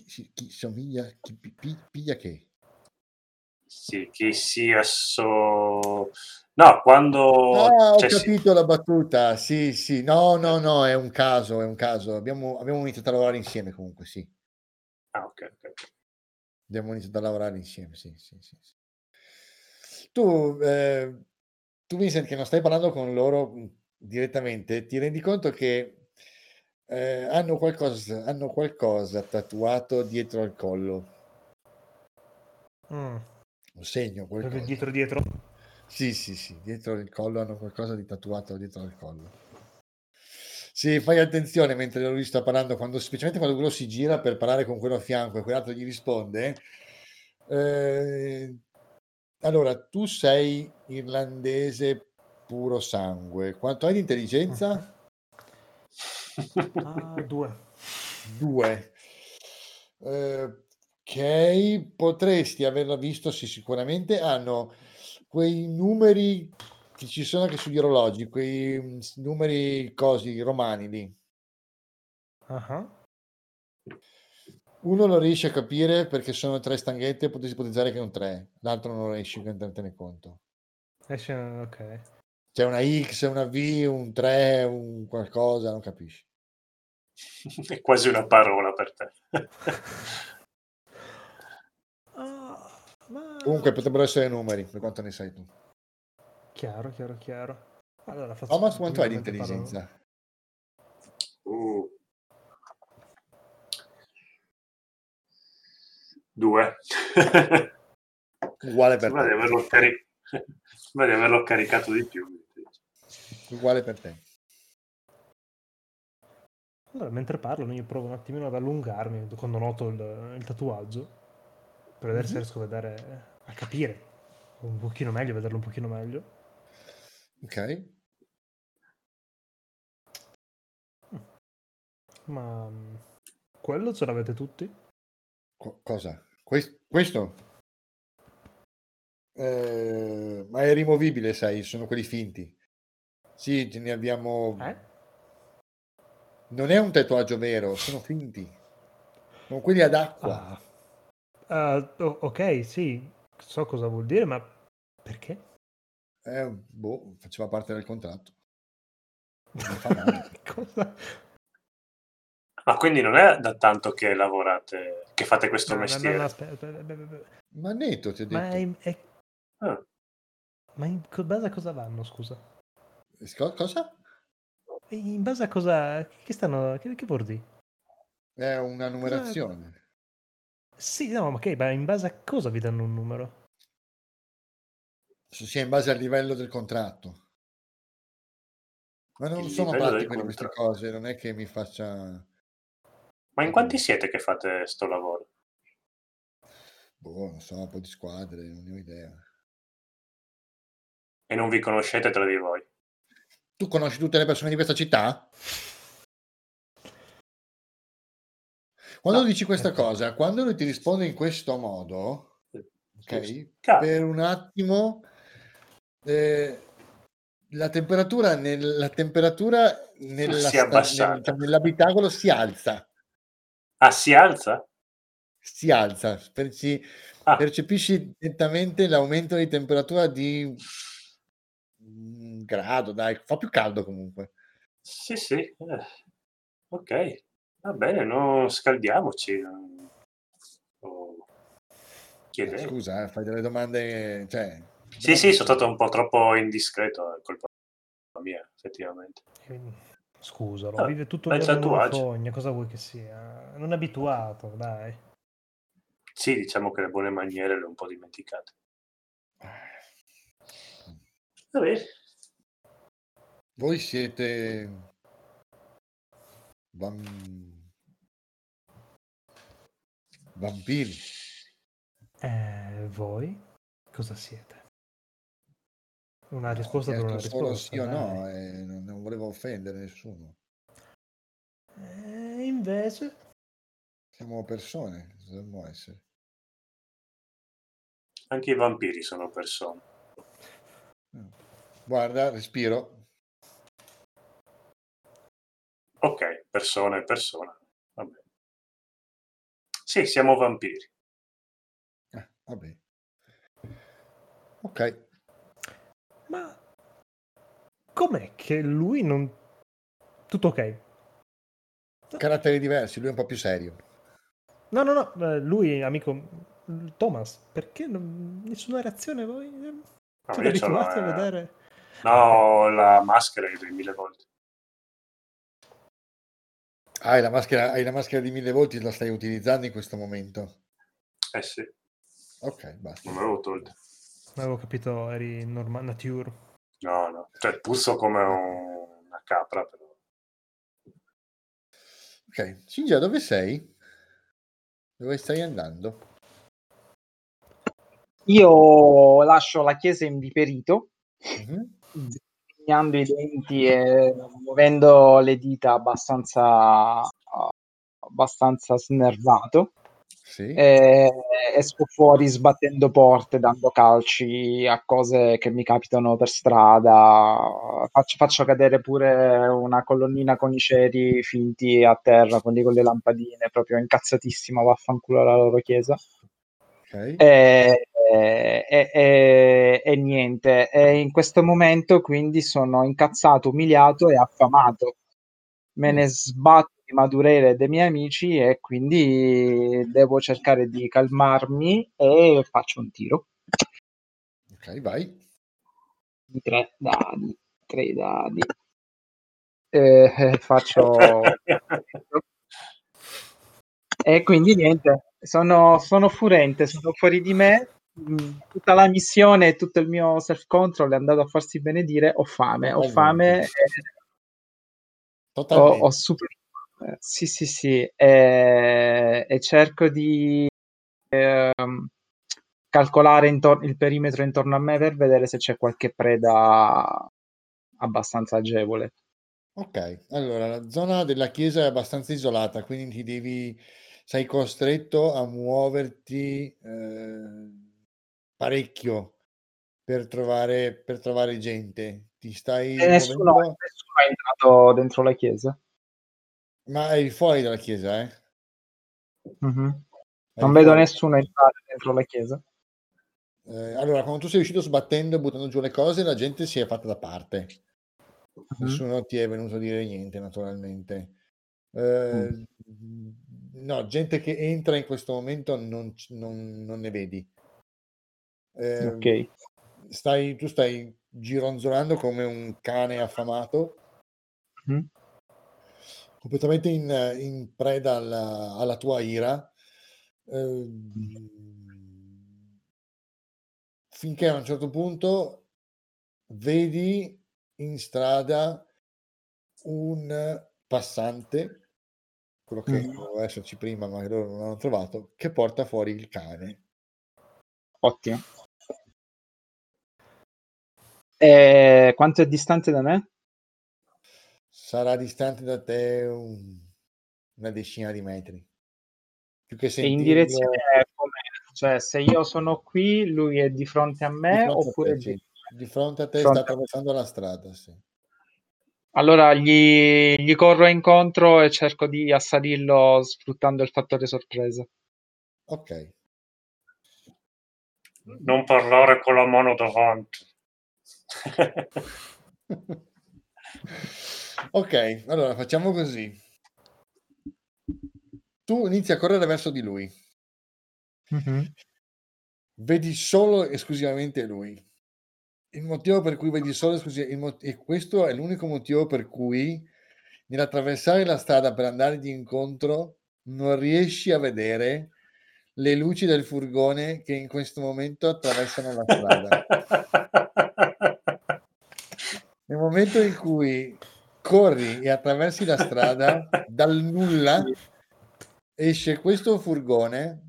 Chi, chi somiglia, chi pi- pi- piglia che? Sì, chi si asso... No, quando... Ah, ho cioè, capito la battuta. Sì, sì. No, no, no, è un caso, è un caso. Abbiamo, abbiamo iniziato a lavorare insieme comunque, sì. Ah, ok, ok. Abbiamo iniziato a lavorare insieme, sì, sì, sì. sì. Tu, eh, tu, Vincent, che non stai parlando con loro mh, direttamente, ti rendi conto che eh, hanno qualcosa, hanno qualcosa tatuato dietro al collo, Mm. un segno, qualcosa. dietro dietro. Sì, sì, sì, dietro il collo hanno qualcosa di tatuato dietro al collo. Sì, fai attenzione mentre lui sta parlando, quando, specialmente quando quello si gira per parlare con quello a fianco e quell'altro gli risponde. eh, allora, tu sei irlandese puro sangue. Quanto hai di intelligenza? Ah, due. Due. Eh, ok, potresti averla visto, sì, sicuramente. Hanno quei numeri che ci sono anche sugli orologi, quei mm, numeri cosi romani lì. Ah, Uno lo riesci a capire perché sono tre stanghette, potresti ipotizzare che è un 3, l'altro non riesci a rendertene conto. Esce, ok. C'è una X, una V, un 3, un qualcosa, non capisci. È quasi una parola per te. Ah, ma... Comunque potrebbero essere numeri, per quanto ne sai tu. Chiaro, chiaro, chiaro. Allora, faccio Thomas, quanto hai di intelligenza? Uh. Due. Uguale per Sembra di, te. averlo cari- sembra di averlo caricato di più. Uguale per te. Allora, mentre parlo, io provo un attimino ad allungarmi quando noto il, il tatuaggio. per vedere se Mhm. riesco a vedere, a capire un pochino meglio, vederlo un pochino meglio. Ok. Ma mm, quello ce l'avete tutti? Co- cosa? Quest- questo? Eh, ma è rimovibile, sai, sono quelli finti. Sì, ce ne abbiamo... Eh? Non è un tatuaggio vero, sono finti. Sono quelli ad acqua. Ah. O- ok, sì, so cosa vuol dire, ma perché? Eh, boh, faceva parte del contratto. Cosa? Ma quindi non è da tanto che lavorate, che fate questo No, no, no, mestiere? no, aspetta. Ma netto, ti ho Ma, è, detto. è- Ah, ma in base a cosa vanno, scusa? Sco- cosa? In base a cosa... Che stanno... Che, che vuol dire? È una numerazione. Sì, no, ma ok, ma in base a cosa vi danno un numero? Sia in base al livello del contratto. Ma non Il sono pratico di queste cose, non è che mi faccia... Ma in quanti siete che fate sto lavoro? Boh, non so, un po' di squadre, non ne ho idea. E non vi conoscete tra di voi? Tu conosci tutte le persone di questa città? Quando No. dici questa cosa, quando lui ti risponde in questo modo, ok? Per un attimo eh, la temperatura, nel- la temperatura nella Si nel- cioè, nell'abitacolo si alza, Ah, si alza? si alza, perci- Ah, percepisci nettamente l'aumento di temperatura di un grado, dai, fa più caldo comunque. sì, sì. eh, Ok, va bene, non scaldiamoci. Oh, Eh. Scusa, fai delle domande, cioè... Sì, sì, sono stato un po' troppo indiscreto, è colpa mia, effettivamente. Eh, Scusalo, Ah, vive tutto il giorno fogna, cosa vuoi che sia? Non è abituato, dai. Sì, diciamo che le buone maniere le ho un po' dimenticate. Va bene. Voi siete... vam- Vampiri. Eh, voi cosa siete? Una risposta Ho per una chiesto solo risposta. sì o no, e non, volevo offendere nessuno. Eh, invece, Siamo persone, dovremmo essere. Anche i vampiri sono persone. Guarda, respiro. Ok, persona è persona. Va bene. Sì, siamo vampiri. Ah, vabbè. Ok. ma com'è che lui non... Tutto ok? Caratteri diversi, lui è un po' più serio. No, no, no, eh, lui, amico Thomas, perché non- nessuna reazione voi? No, Siete a eh. vedere? No, la maschera di mille volte. Hai la maschera, hai la maschera di mille volti, la stai utilizzando in questo momento. Eh sì, Ok, basta. non me l'avevo tolta. Non avevo capito, eri normal, nature. No, no. Cioè, puzzo come un- una capra, però. Ok, Cingia, dove sei? Dove stai andando? Io lascio la chiesa imbiperito, Mhm. Disegnando i denti e muovendo le dita abbastanza, abbastanza snervato. Sì. E esco fuori sbattendo porte, dando calci a cose che mi capitano per strada. Faccio, faccio cadere pure una colonnina con i ceri finti a terra, quelli con le lampadine, proprio incazzatissimo, vaffanculo alla loro chiesa. Ok. E, e- e- e niente, e in questo momento quindi sono incazzato, umiliato e affamato. Me ne sbatto di Madureira dei miei amici e quindi devo cercare di calmarmi e faccio un tiro Ok, vai. di tre dadi. Tre dadi. Eh, eh, faccio e quindi niente, sono, sono furente, sono fuori di me. Mm, Tutta la missione e tutto il mio self-control è andato a farsi benedire. Ho fame, ho fame, e- ho, Totalmente. ho super. Sì, sì, sì, e, e cerco di ehm, calcolare intor- il perimetro intorno a me per vedere se c'è qualche preda abbastanza agevole. Ok, allora la zona della chiesa è abbastanza isolata, quindi ti devi, sei costretto a muoverti eh, parecchio per trovare, per trovare gente. Ti stai E nessuno, muovendo, nessuno è entrato dentro la chiesa. ma eri fuori dalla chiesa, eh? Mhm. Eri Non vedo fuori. nessuno entrare dentro la chiesa. Eh, allora, quando tu sei uscito sbattendo e buttando giù le cose, la gente si è fatta da parte. Mhm. Nessuno ti è venuto a dire niente, naturalmente. Eh, No, gente che entra in questo momento non, non- non ne vedi. Eh, Ok. stai, tu stai gironzolando come un cane affamato, Mhm. completamente in, in preda alla, alla tua ira. Eh, finché a un certo punto vedi in strada un passante, quello che Mm. doveva esserci prima, ma che loro non hanno trovato, che porta fuori il cane. Ottimo. E quanto è distante da me? Sarà distante da te un- una decina di metri. Più che E in sentirlo direzione come? Cioè, se io sono qui, lui è di fronte a di me fronte a oppure te, di... sì. Di fronte a te fronte sta a attraversando la strada, sì. Allora gli, gli corro incontro e cerco di assalirlo sfruttando il fattore sorpresa. Ok. Non parlare con la mano davanti. ok, allora facciamo così. Tu inizi a correre verso di lui. Vedi solo e esclusivamente lui. Il motivo per cui vedi solo e esclusivamente e questo è l'unico motivo per cui nell'attraversare la strada per andare di incontro non riesci a vedere le luci del furgone che in questo momento attraversano la strada. Nel momento in cui corri e attraversi la strada, dal nulla esce questo furgone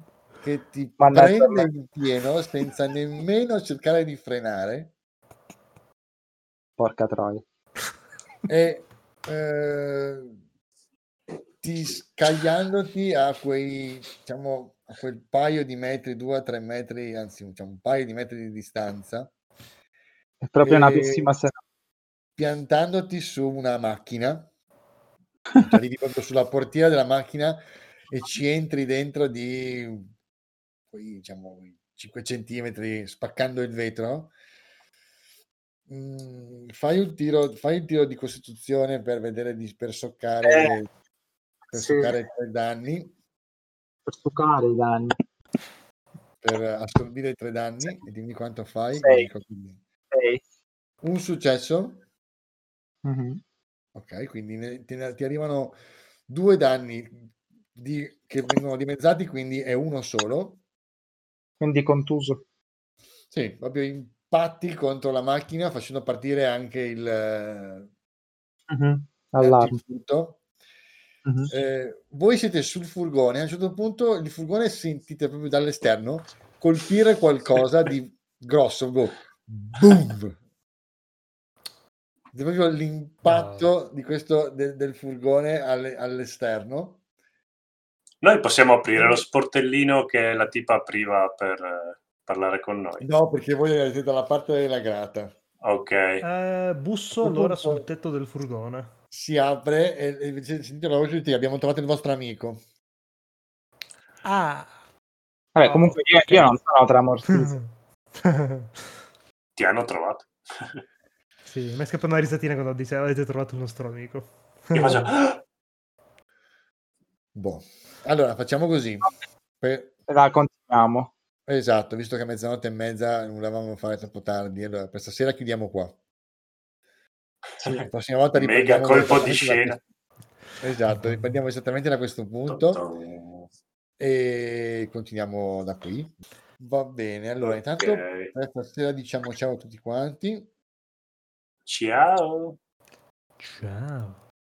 che ti Mannaggia prende me. in pieno senza nemmeno cercare di frenare Porca troia. e eh, ti scagliandoti a quei diciamo a quel paio di metri, due a tre metri, anzi diciamo, un paio di metri di distanza, È proprio una pessima serata. piantandoti su una macchina, Cioè, arrivi proprio sulla portiera della macchina e ci entri dentro di quei, diciamo 5 centimetri spaccando il vetro. Mm, fai un tiro, fai un tiro di costituzione per vedere di per soccare, Eh, per sì. soccare i tre danni, Per toccare i danni. per assorbire i tre danni e dimmi quanto fai. Sei. Sei. Un successo, Mhm. ok, quindi ne- ne- ti arrivano due danni di- che vengono dimezzati, quindi è uno solo. Quindi contuso. Sì, proprio impatti contro la macchina facendo partire anche il, Mhm. Allarme. Mhm. Eh, voi siete sul furgone, a un certo punto il furgone sentite proprio dall'esterno colpire qualcosa di grosso, go, boom! È proprio l'impatto di questo, del, del furgone alle- all'esterno. Noi possiamo aprire lo sportellino che la tipa apriva per eh, parlare con noi. No, perché voi siete dalla parte della grata. Ok. Eh, busso allora sul tetto del furgone. Si apre e, e sentite la voce di abbiamo trovato il vostro amico. Ah! Vabbè, comunque io, io non sono tramortito. Ti hanno trovato. sì, mi è scappata una risatina quando dice avete trovato il nostro amico. Io faccio... "Ah!" Boh. Allora, facciamo così. Per- La continuiamo. Esatto, visto che a mezzanotte e mezza non volevamo fare troppo tardi, allora per stasera chiudiamo qua. La prossima volta Mega riprendiamo colpo di da scena. questo- Esatto, riprendiamo esattamente da questo punto e continuiamo da qui. Va bene, allora intanto per stasera diciamo ciao a tutti quanti. Ciao. Ciao.